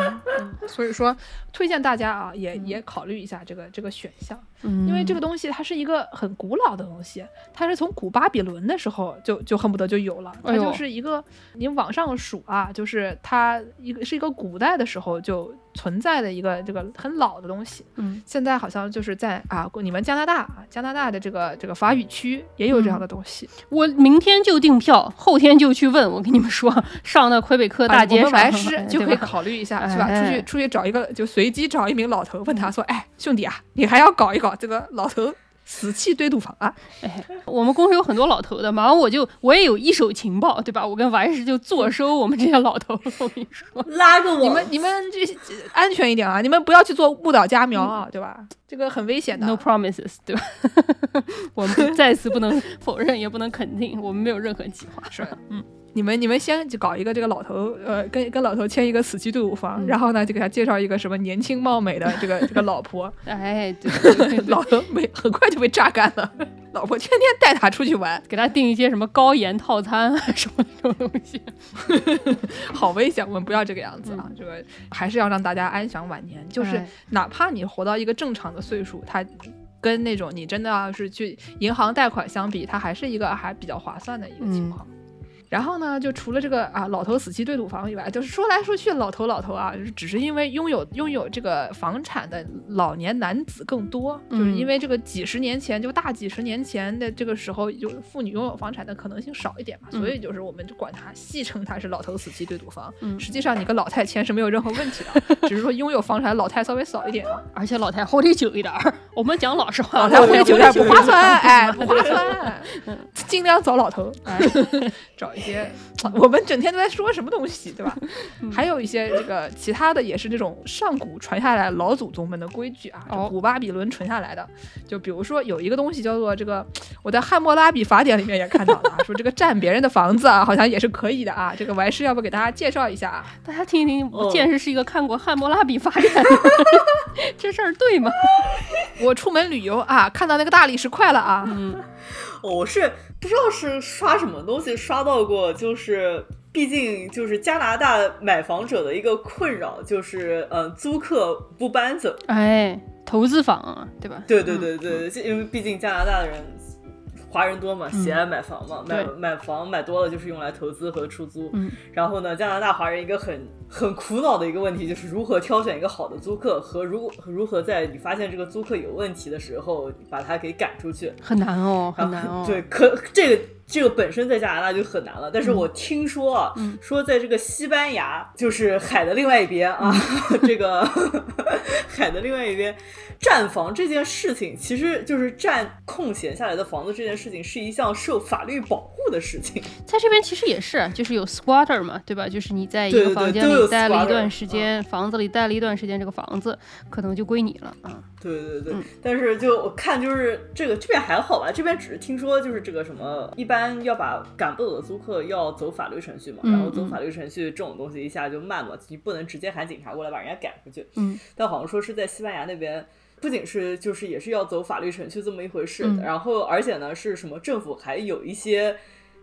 Speaker 2: 所以说，推荐大家啊，也也考虑一下这个这个选项。
Speaker 3: 嗯，
Speaker 2: 因为这个东西它是一个很古老的东西，它是从古巴比伦的时候就就恨不得就有了，它就是一个你往上数啊，就是它一个是一个古代的时候就存在的一个这个很老的东西。
Speaker 3: 嗯，
Speaker 2: 现在好像就是在啊，你们加拿大啊，加拿大的这个这个法语区也有这样的东西。
Speaker 3: 我明天就订票，后天就去问。我跟你们说，上那魁北克大街上，
Speaker 2: 们白师
Speaker 3: 哎
Speaker 2: 就可以考虑一下，是吧？出
Speaker 3: 哎
Speaker 2: 去出去找一个，就随机找一名老头，问他说：“哎，兄弟啊，你还要搞一搞这个老头死气堆土房啊！
Speaker 3: 哎，我们公司有很多老头的，马上我就我也有一手情报，对吧？我跟王石就坐收我们这些老头。我跟你说，
Speaker 4: 拉个我，
Speaker 2: 你们你们这这安全一点啊！你们不要去做误导家苗啊，对吧？这个很危险的。
Speaker 3: No promises，对吧？我们再次不能否认，也不能肯定，我们没有任何计划。
Speaker 2: 是吧，嗯。你们你们先就搞一个这个老头，呃，跟跟老头签一个死期对赌房，
Speaker 3: 嗯。
Speaker 2: 然后呢就给他介绍一个什么年轻貌美的这个 这个老婆，
Speaker 3: 哎，对对对对。
Speaker 2: 老头没很快就被榨干了，老婆天天带他出去玩，
Speaker 3: 给他订一些什么高盐套餐啊什么这种东西。
Speaker 2: 好危险，我们不要这个样子啊！这个还是要让大家安享晚年，就是
Speaker 3: 哎。
Speaker 2: 哪怕你活到一个正常的岁数，他跟那种你真的要是去银行贷款相比，它还是一个还比较划算的一个情况。然后呢，就除了这个啊老头死期对赌房以外，就是说来说去老头老头啊，就是只是因为拥有拥有这个房产的老年男子更多，就是
Speaker 3: 嗯
Speaker 2: 因为这个几十年前就大几十年前的这个时候，就妇女拥有房产的可能性少一点嘛，
Speaker 3: 嗯
Speaker 2: 所以就是我们就管它戏称它是老头死期对赌房。
Speaker 3: 嗯
Speaker 2: 实际上你跟老太签是没有任何问题的，只是说拥有房产的老太稍微少一点嘛。
Speaker 3: 而且老太活得久一点儿，我们讲老实话，
Speaker 2: 老太活得久点不划算，哎，不划算，尽量找老头，哎，找一些。我们整天都在说什么东西，对吧？还有一些这个其他的，也是这种上古传下来老祖宗们的规矩啊，
Speaker 3: 哦
Speaker 2: 古巴比伦传下来的。就比如说有一个东西叫做这个，我在汉谟拉比法典里面也看到了啊，说这个占别人的房子啊，好像也是可以的啊。这个王师要不给大家介绍一下啊？
Speaker 3: 大家听一听，
Speaker 4: 我
Speaker 3: 见识是一个看过《汉谟拉比法典》的这事儿对吗？
Speaker 2: 我出门旅游啊，看到那个大理石块了啊，
Speaker 3: 嗯，
Speaker 4: 哦我是不知道是刷什么东西刷到过，就是毕竟就是加拿大买房者的一个困扰，就是呃租客不搬走。
Speaker 3: 哎，投资房啊，对吧？
Speaker 4: 对对对对，这因为毕竟加拿大的人。华人多嘛，喜爱买房嘛，买买房买多了就是用来投资和出租。
Speaker 3: 嗯
Speaker 4: 然后呢，加拿大华人一个很很苦恼的一个问题就是如何挑选一个好的租客，和如如何在你发现这个租客有问题的时候把他给赶出去。
Speaker 3: 很难哦，很难哦。
Speaker 4: 对，可这个这个本身在加拿大就很难了，但是
Speaker 3: 嗯
Speaker 4: 我听说啊，
Speaker 3: 嗯
Speaker 4: 说在这个西班牙，就是海的另外一边啊，
Speaker 3: 嗯
Speaker 4: 这个 海的另外一边，占房这件事情，其实就是占空闲下来的房子这件事情，是一项受法律保护的事情。
Speaker 3: 在这边其实也是，就是有 squatter 嘛，对吧？就是你在一个房间里待了一段时间，房子里待了一段时间，这个房子可能就归你了啊。
Speaker 4: 对对对，
Speaker 3: 嗯
Speaker 4: 但是就我看就是这个这边还好吧，这边只是听说就是这个什么，一般要把赶不走的租客要走法律程序嘛，
Speaker 3: 嗯
Speaker 4: 然后走
Speaker 3: 嗯
Speaker 4: 法律程序这种东西一下就慢嘛，你不能直接喊警察过来把人家赶出去。
Speaker 3: 嗯
Speaker 4: 但好像说是在西班牙那边。不仅是就是也是要走法律程序这么一回事，
Speaker 3: 嗯
Speaker 4: 然后而且呢是什么政府还有一些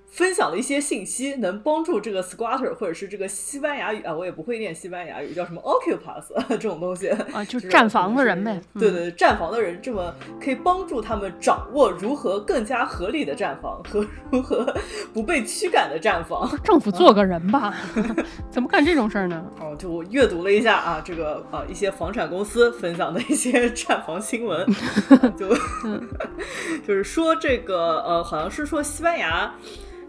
Speaker 4: 分享了一些信息，能帮助这个 squatter 或者是这个西班牙语啊，我也不会念西班牙语，叫什么 occupas 这种东西
Speaker 3: 啊，就
Speaker 4: 就是
Speaker 3: 占房的人呗。嗯，
Speaker 4: 对对，站房的人这么可以帮助他们掌握如何更加合理的站房和如何 不被驱赶的站房。
Speaker 3: 政府做个人吧，怎么干这种事儿呢？
Speaker 4: 哦，就我阅读了一下啊，这个啊一些房产公司分享的一些站房新闻，啊就就是说这个呃，好像是说西班牙。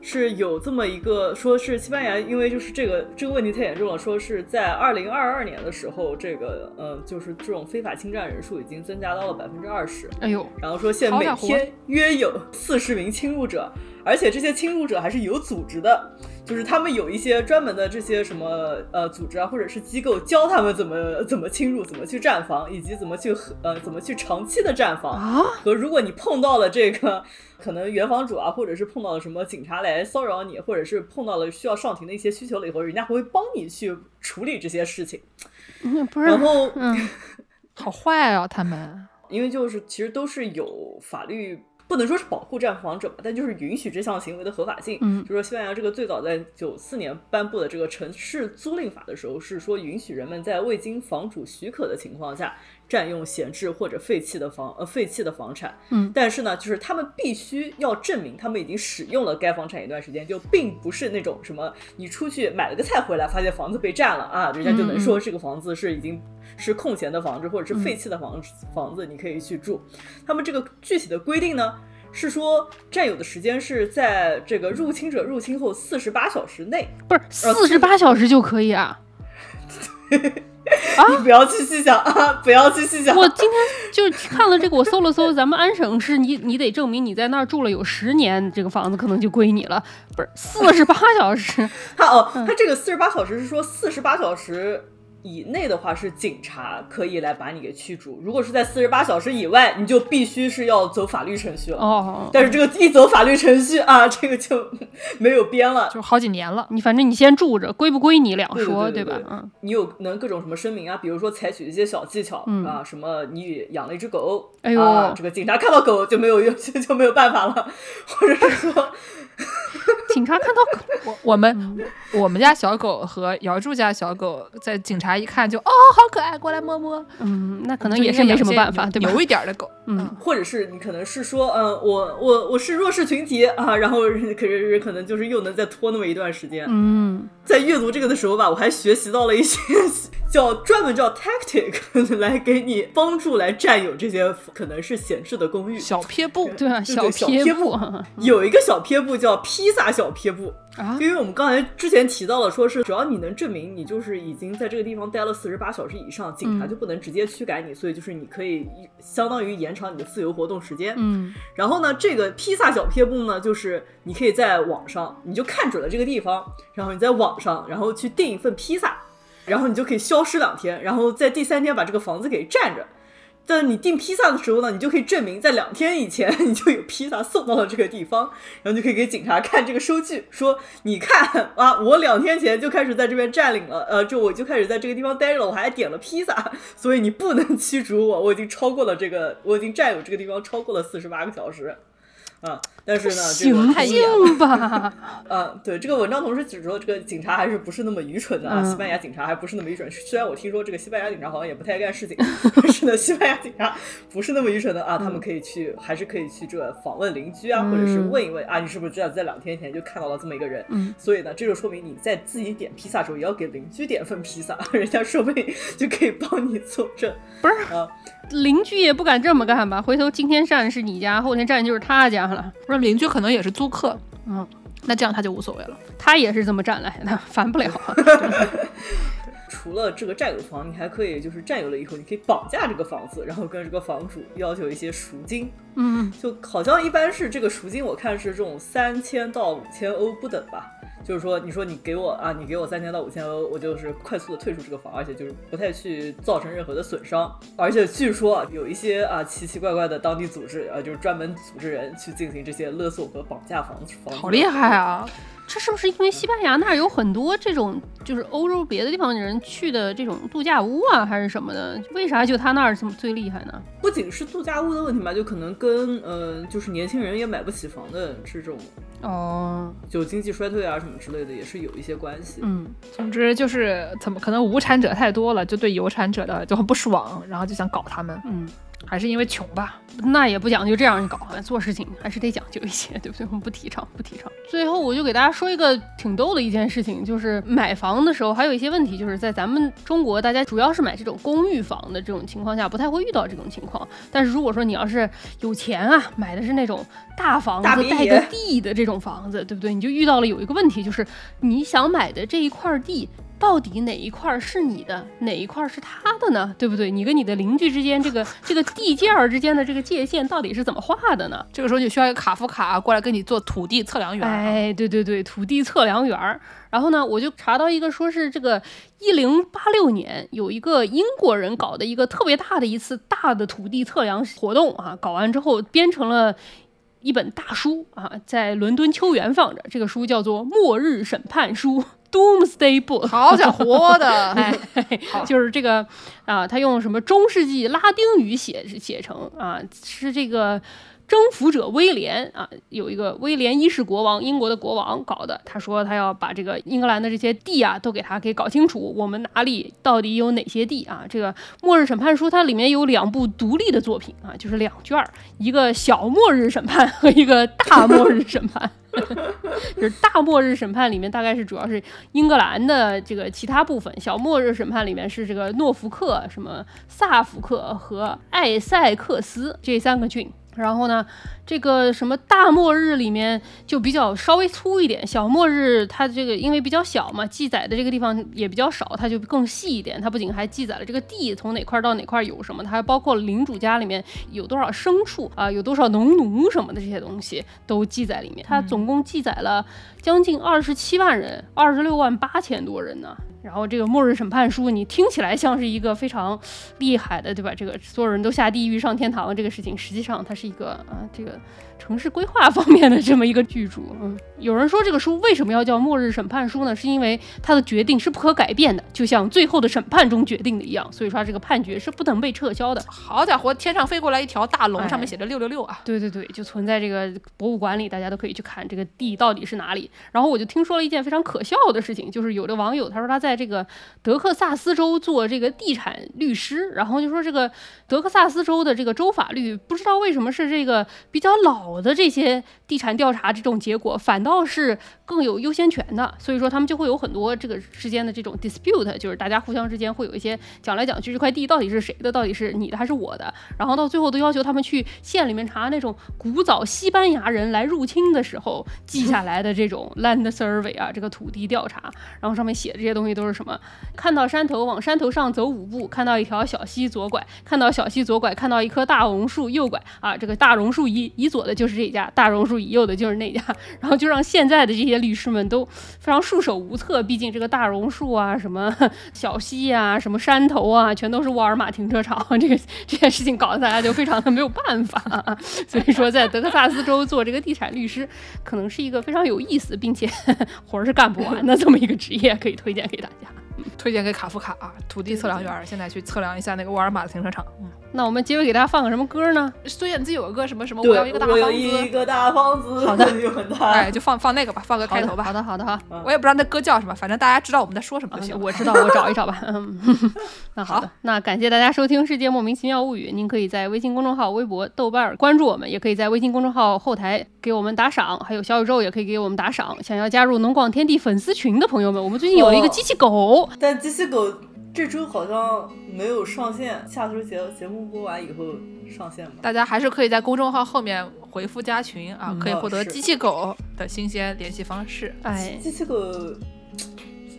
Speaker 4: 是有这么一个，说是西班牙，因为就是这个这个问题太严重了，说是在二零二二年的时候，这个呃，就是这种非法侵占人数已经增加到了百分之二十。
Speaker 3: 哎呦，
Speaker 4: 然后说现在每天约有四十名侵入者，而且这些侵入者还是有组织的，就是他们有一些专门的这些什么呃组织啊，或者是机构教他们怎么怎么侵入，怎么去占房，以及怎么去和呃怎么去长期的占房。
Speaker 3: 啊，
Speaker 4: 和如果你碰到了这个可能原房主啊，或者是碰到了什么警察来骚扰你，或者是碰到了需要上庭的一些需求了以后，人家会帮你去处理这些事情。
Speaker 3: 嗯不是，
Speaker 4: 然后
Speaker 3: 嗯
Speaker 2: 好坏啊，他们。
Speaker 4: 因为就是其实都是有法律，不能说是保护占房者吧，但就是允许这项行为的合法性。
Speaker 3: 嗯
Speaker 4: 就说西班牙这个最早在九四年颁布的这个城市租赁法的时候，是说允许人们在未经房主许可的情况下占用闲置或者废弃的房呃废弃的房产。
Speaker 3: 嗯
Speaker 4: 但是呢，就是他们必须要证明他们已经使用了该房产一段时间，就并不是那种什么你出去买了个菜回来，发现房子被占了啊，人家就能说这个房子是已经是空闲的房子或者是废弃的房子房子，你可以去住。他们这个具体的规定呢？是说占有的时间是在这个入侵者入侵后四十八小时内，
Speaker 3: 不是四十八小时就可以啊？
Speaker 4: 你不要去细想啊，不要去细想。
Speaker 3: 我今天就是看了这个，我搜了搜，咱们安省是你你得证明你在那儿住了有十年，这个房子可能就归你了。不是四十八小时，
Speaker 4: 他哦，他这个四十八小时是说四十八小时。以内的话是警察可以来把你给驱逐，如果是在四十八小时以外，你就必须是要走法律程序了。
Speaker 3: 哦，
Speaker 4: 但是这个一走法律程序啊，这个就 没有边了，
Speaker 2: 就好几年了。
Speaker 3: 你反正你先住着，归不归你两说，
Speaker 4: 对
Speaker 3: 吧？嗯，
Speaker 4: 你有能各种什么声明啊，比如说采取一些小技巧啊，什么你养了一只狗，
Speaker 3: 哎呦，
Speaker 4: 这个警察看到狗就没有用，就 就没有办法了，或者是说。
Speaker 3: 警察看到
Speaker 2: 狗，我我们我们家小狗和姚柱家小狗，在警察一看就哦，好可爱，过来摸摸。
Speaker 3: 嗯，那可能也是没什么办法，对吧？
Speaker 2: 有一点的狗，
Speaker 3: 嗯，
Speaker 4: 或者是你可能是说，嗯，我我我是弱势群体啊，然后可是可能就是又能再拖那么一段时间。
Speaker 3: 嗯，
Speaker 4: 在阅读这个的时候吧，我还学习到了一些叫专门叫 tactic 来给你帮助来占有这些可能是闲置的公寓。
Speaker 2: 小撇步，
Speaker 3: 对啊，
Speaker 4: 小
Speaker 3: 撇步，
Speaker 4: 有一个小撇步叫披萨小撇步。
Speaker 3: 啊，
Speaker 4: 因为我们刚才之前提到了，说是只要你能证明你就是已经在这个地方待了四十八小时以上，警察就不能直接驱赶你，所以就是你可以相当于延长你的自由活动时间。
Speaker 3: 嗯，
Speaker 4: 然后呢，这个披萨小撇步呢，就是你可以在网上，你就看准了这个地方，然后你在网上，然后去订一份披萨，然后你就可以消失两天，然后在第三天把这个房子给占着。但你订披萨的时候呢，你就可以证明在两天以前 你就有披萨送到了这个地方，然后就可以给警察看这个收据，说你看啊，我两天前就开始在这边占领了，呃，就我就开始在这个地方待着了，我还点了披萨，所以你不能驱逐我，我已经超过了这个，我已经占有这个地方超过了四十八个小时。啊，但是呢，这个
Speaker 3: 太硬吧？
Speaker 4: 呃，对，这个文章同时指出，这个警察还是不是那么愚蠢的啊？西班牙警察还不是那么愚蠢。虽然我听说这个西班牙警察好像也不太爱干事情，但是呢，西班牙警察不是那么愚蠢的啊，他们可以去，还是可以去这个访问邻居啊，或者是问一问啊，你是不是知道在两天前就看到了这么一个人？
Speaker 3: 嗯，
Speaker 4: 所以呢，这就说明你在自己点披萨的时候，也要给邻居点份披萨，人家说不定就可以帮你作证。
Speaker 3: 不是
Speaker 4: 啊。
Speaker 3: 邻居也不敢这么干吧？回头今天占是你家，后天占就是他家了。
Speaker 2: 不是邻居可能也是租客，
Speaker 3: 嗯，
Speaker 2: 那这样他就无所谓了。
Speaker 3: 他也是这么占来的，烦不了。
Speaker 4: 除了这个占有房，你还可以就是占有了以后，你可以绑架这个房子，然后跟这个房主要求一些赎金。
Speaker 3: 嗯，
Speaker 4: 就好像一般是这个赎金，我看是这种三千到五千欧不等吧。就是说，你说你给我啊，你给我三千到五千欧，我就是快速的退出这个房，而且就是不太去造成任何的损伤。而且据说有一些啊奇奇怪怪的当地组织啊，就是专门组织人去进行这些勒索和绑架房子。
Speaker 2: 好厉害啊！
Speaker 3: 这是不是因为西班牙那儿有很多这种就是欧洲别的地方的人去的这种度假屋啊，还是什么的？为啥就他那儿这么最厉害呢？
Speaker 4: 不仅是度假屋的问题吧，就可能跟嗯，就是年轻人也买不起房的这种。
Speaker 3: 哦，
Speaker 4: 就经济衰退啊什么之类的，也是有一些关系。
Speaker 3: 嗯，
Speaker 2: 总之就是怎么可能无产者太多了，就对有产者的就很不爽，然后就想搞他们。
Speaker 3: 嗯。
Speaker 2: 还是因为穷吧，
Speaker 3: 那也不讲究这样搞，做事情还是得讲究一些，对不对？我们不提倡，不提倡。最后我就给大家说一个挺逗的一件事情，就是买房的时候还有一些问题，就是在咱们中国，大家主要是买这种公寓房的这种情况下，不太会遇到这种情况。但是如果说你要是有钱啊，买的是那种大房子带个地的这种房子，对不对？你就遇到了有一个问题，就是你想买的这一块地。到底哪一块是你的，哪一块是他的呢？对不对？你跟你的邻居之间这个这个地界儿之间的这个界限到底是怎么画的呢？
Speaker 2: 这个时候就需要一个卡夫卡过来跟你做土地测量员。
Speaker 3: 哎，对对对，土地测量员。然后呢，我就查到一个说是这个一零八六年有一个英国人搞的一个特别大的一次大的土地测量活动啊，搞完之后编成了一本大书啊，在伦敦秋园放着。这个书叫做《末日审判书》。Doomsday Book，
Speaker 2: 好家伙的，
Speaker 3: 哎，就是这个啊，他用什么中世纪拉丁语写写成啊，是这个征服者威廉啊，有一个威廉一世国王，英国的国王搞的。他说他要把这个英格兰的这些地啊，都给他给搞清楚，我们哪里到底有哪些地啊？这个《末日审判书》它里面有两部独立的作品啊，就是两卷儿，一个小末日审判和一个大末日审判。就是大末日审判里面大概是主要是英格兰的这个其他部分，小末日审判里面是这个诺福克、什么萨福克和艾塞克斯这三个郡。然后呢，这个什么大末日里面就比较稍微粗一点，小末日它这个因为比较小嘛，记载的这个地方也比较少，它就更细一点。它不仅还记载了这个地从哪块到哪块有什么，它还包括了领主家里面有多少牲畜啊，有多少农奴什么的这些东西都记在里面。它总共记载了将近二十七万人，二十六万八千多人呢。然后这个末日审判书，你听起来像是一个非常厉害的，对吧？这个所有人都下地狱上天堂了这个事情，实际上它是一个啊，这个。城市规划方面的这么一个剧组，嗯，有人说这个书为什么要叫《末日审判书》呢？是因为它的决定是不可改变的，就像最后的审判中决定的一样，所以说这个判决是不能被撤销的。
Speaker 2: 好家伙，天上飞过来一条大龙，上面写着六六六啊！
Speaker 3: 对对对，就存在这个博物馆里，大家都可以去看这个地到底是哪里。然后我就听说了一件非常可笑的事情，就是有的网友他说他在这个德克萨斯州做这个地产律师，然后就说这个德克萨斯州的这个州法律不知道为什么是这个比较老的这些。地产调查这种结果反倒是更有优先权的，所以说他们就会有很多这个之间的这种 dispute，就是大家互相之间会有一些讲来讲去，这块地到底是谁的，到底是你的还是我的，然后到最后都要求他们去县里面查那种古早西班牙人来入侵的时候记下 来的这种 land survey 啊，这个土地调查，然后上面写的这些东西都是什么？看到山头往山头上走五步，看到一条小溪左拐，看到小溪左拐，看到一棵大榕树右拐啊，这个大榕树以以左的就是这家大。榕树以右的就是那家，然后就让现在的这些律师们都非常束手无策。毕竟这个大榕树啊，什么 小溪啊，什么山头啊，全都是沃尔玛停车场。这个这件事情搞得大家就非常的没有办法。所以说，在德克萨斯州做这个地产律师，可能是一个非常有意思，并且 活儿是干不完的这么一个职业，可以推荐给大家。
Speaker 2: 推荐给卡夫卡啊，土地测量员，现在去测量一下那个沃尔玛的停车场。嗯，
Speaker 3: 那我们结尾给大家放个什么歌呢？
Speaker 2: 孙燕姿有个歌什么什么，我要一个大房子，
Speaker 4: 一个大房子。
Speaker 3: 好的，
Speaker 2: 哎，就放放那个吧，放个开头吧。
Speaker 3: 好的，好的，哈。
Speaker 2: 我也不知道那歌叫什么，反正大家知道我们在说什么就行。
Speaker 3: 我知道，我找一找吧。嗯，那好的，那感谢大家收听《世界莫名其妙物语》。您可以在微信公众号、微博、豆瓣关注我们，也可以在微信公众号后台给我们打赏，还有小宇宙也可以给我们打赏。想要加入农广天地粉丝群的朋友们，我们最近有了一个机器狗，
Speaker 4: 但机器狗。这周好像没有上线，下周节节目播完以后上线吧。
Speaker 2: 大家还是可以在公众号后面回复加群啊，可以获得机器狗的新鲜联系方式。
Speaker 3: 哎，
Speaker 4: 机器狗。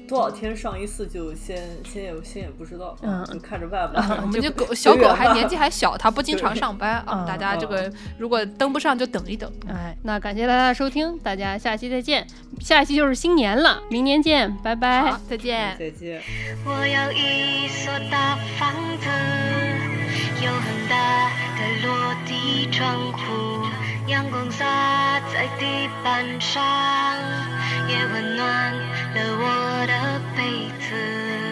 Speaker 4: 多少天上一次就先先也先也不知道，嗯，就看着办吧。
Speaker 2: 我们就狗小狗还年纪还小，它不经常上班 啊。大家这个如果登不上就等一等。
Speaker 3: 哎，那感谢大家的收听，大家下期再见。下一期就是新年了，明年见，拜拜，
Speaker 2: 再见，
Speaker 4: 再见。
Speaker 1: 我有一所大房子，有很大的落地窗户，阳光洒在地板上也温暖了我的被子。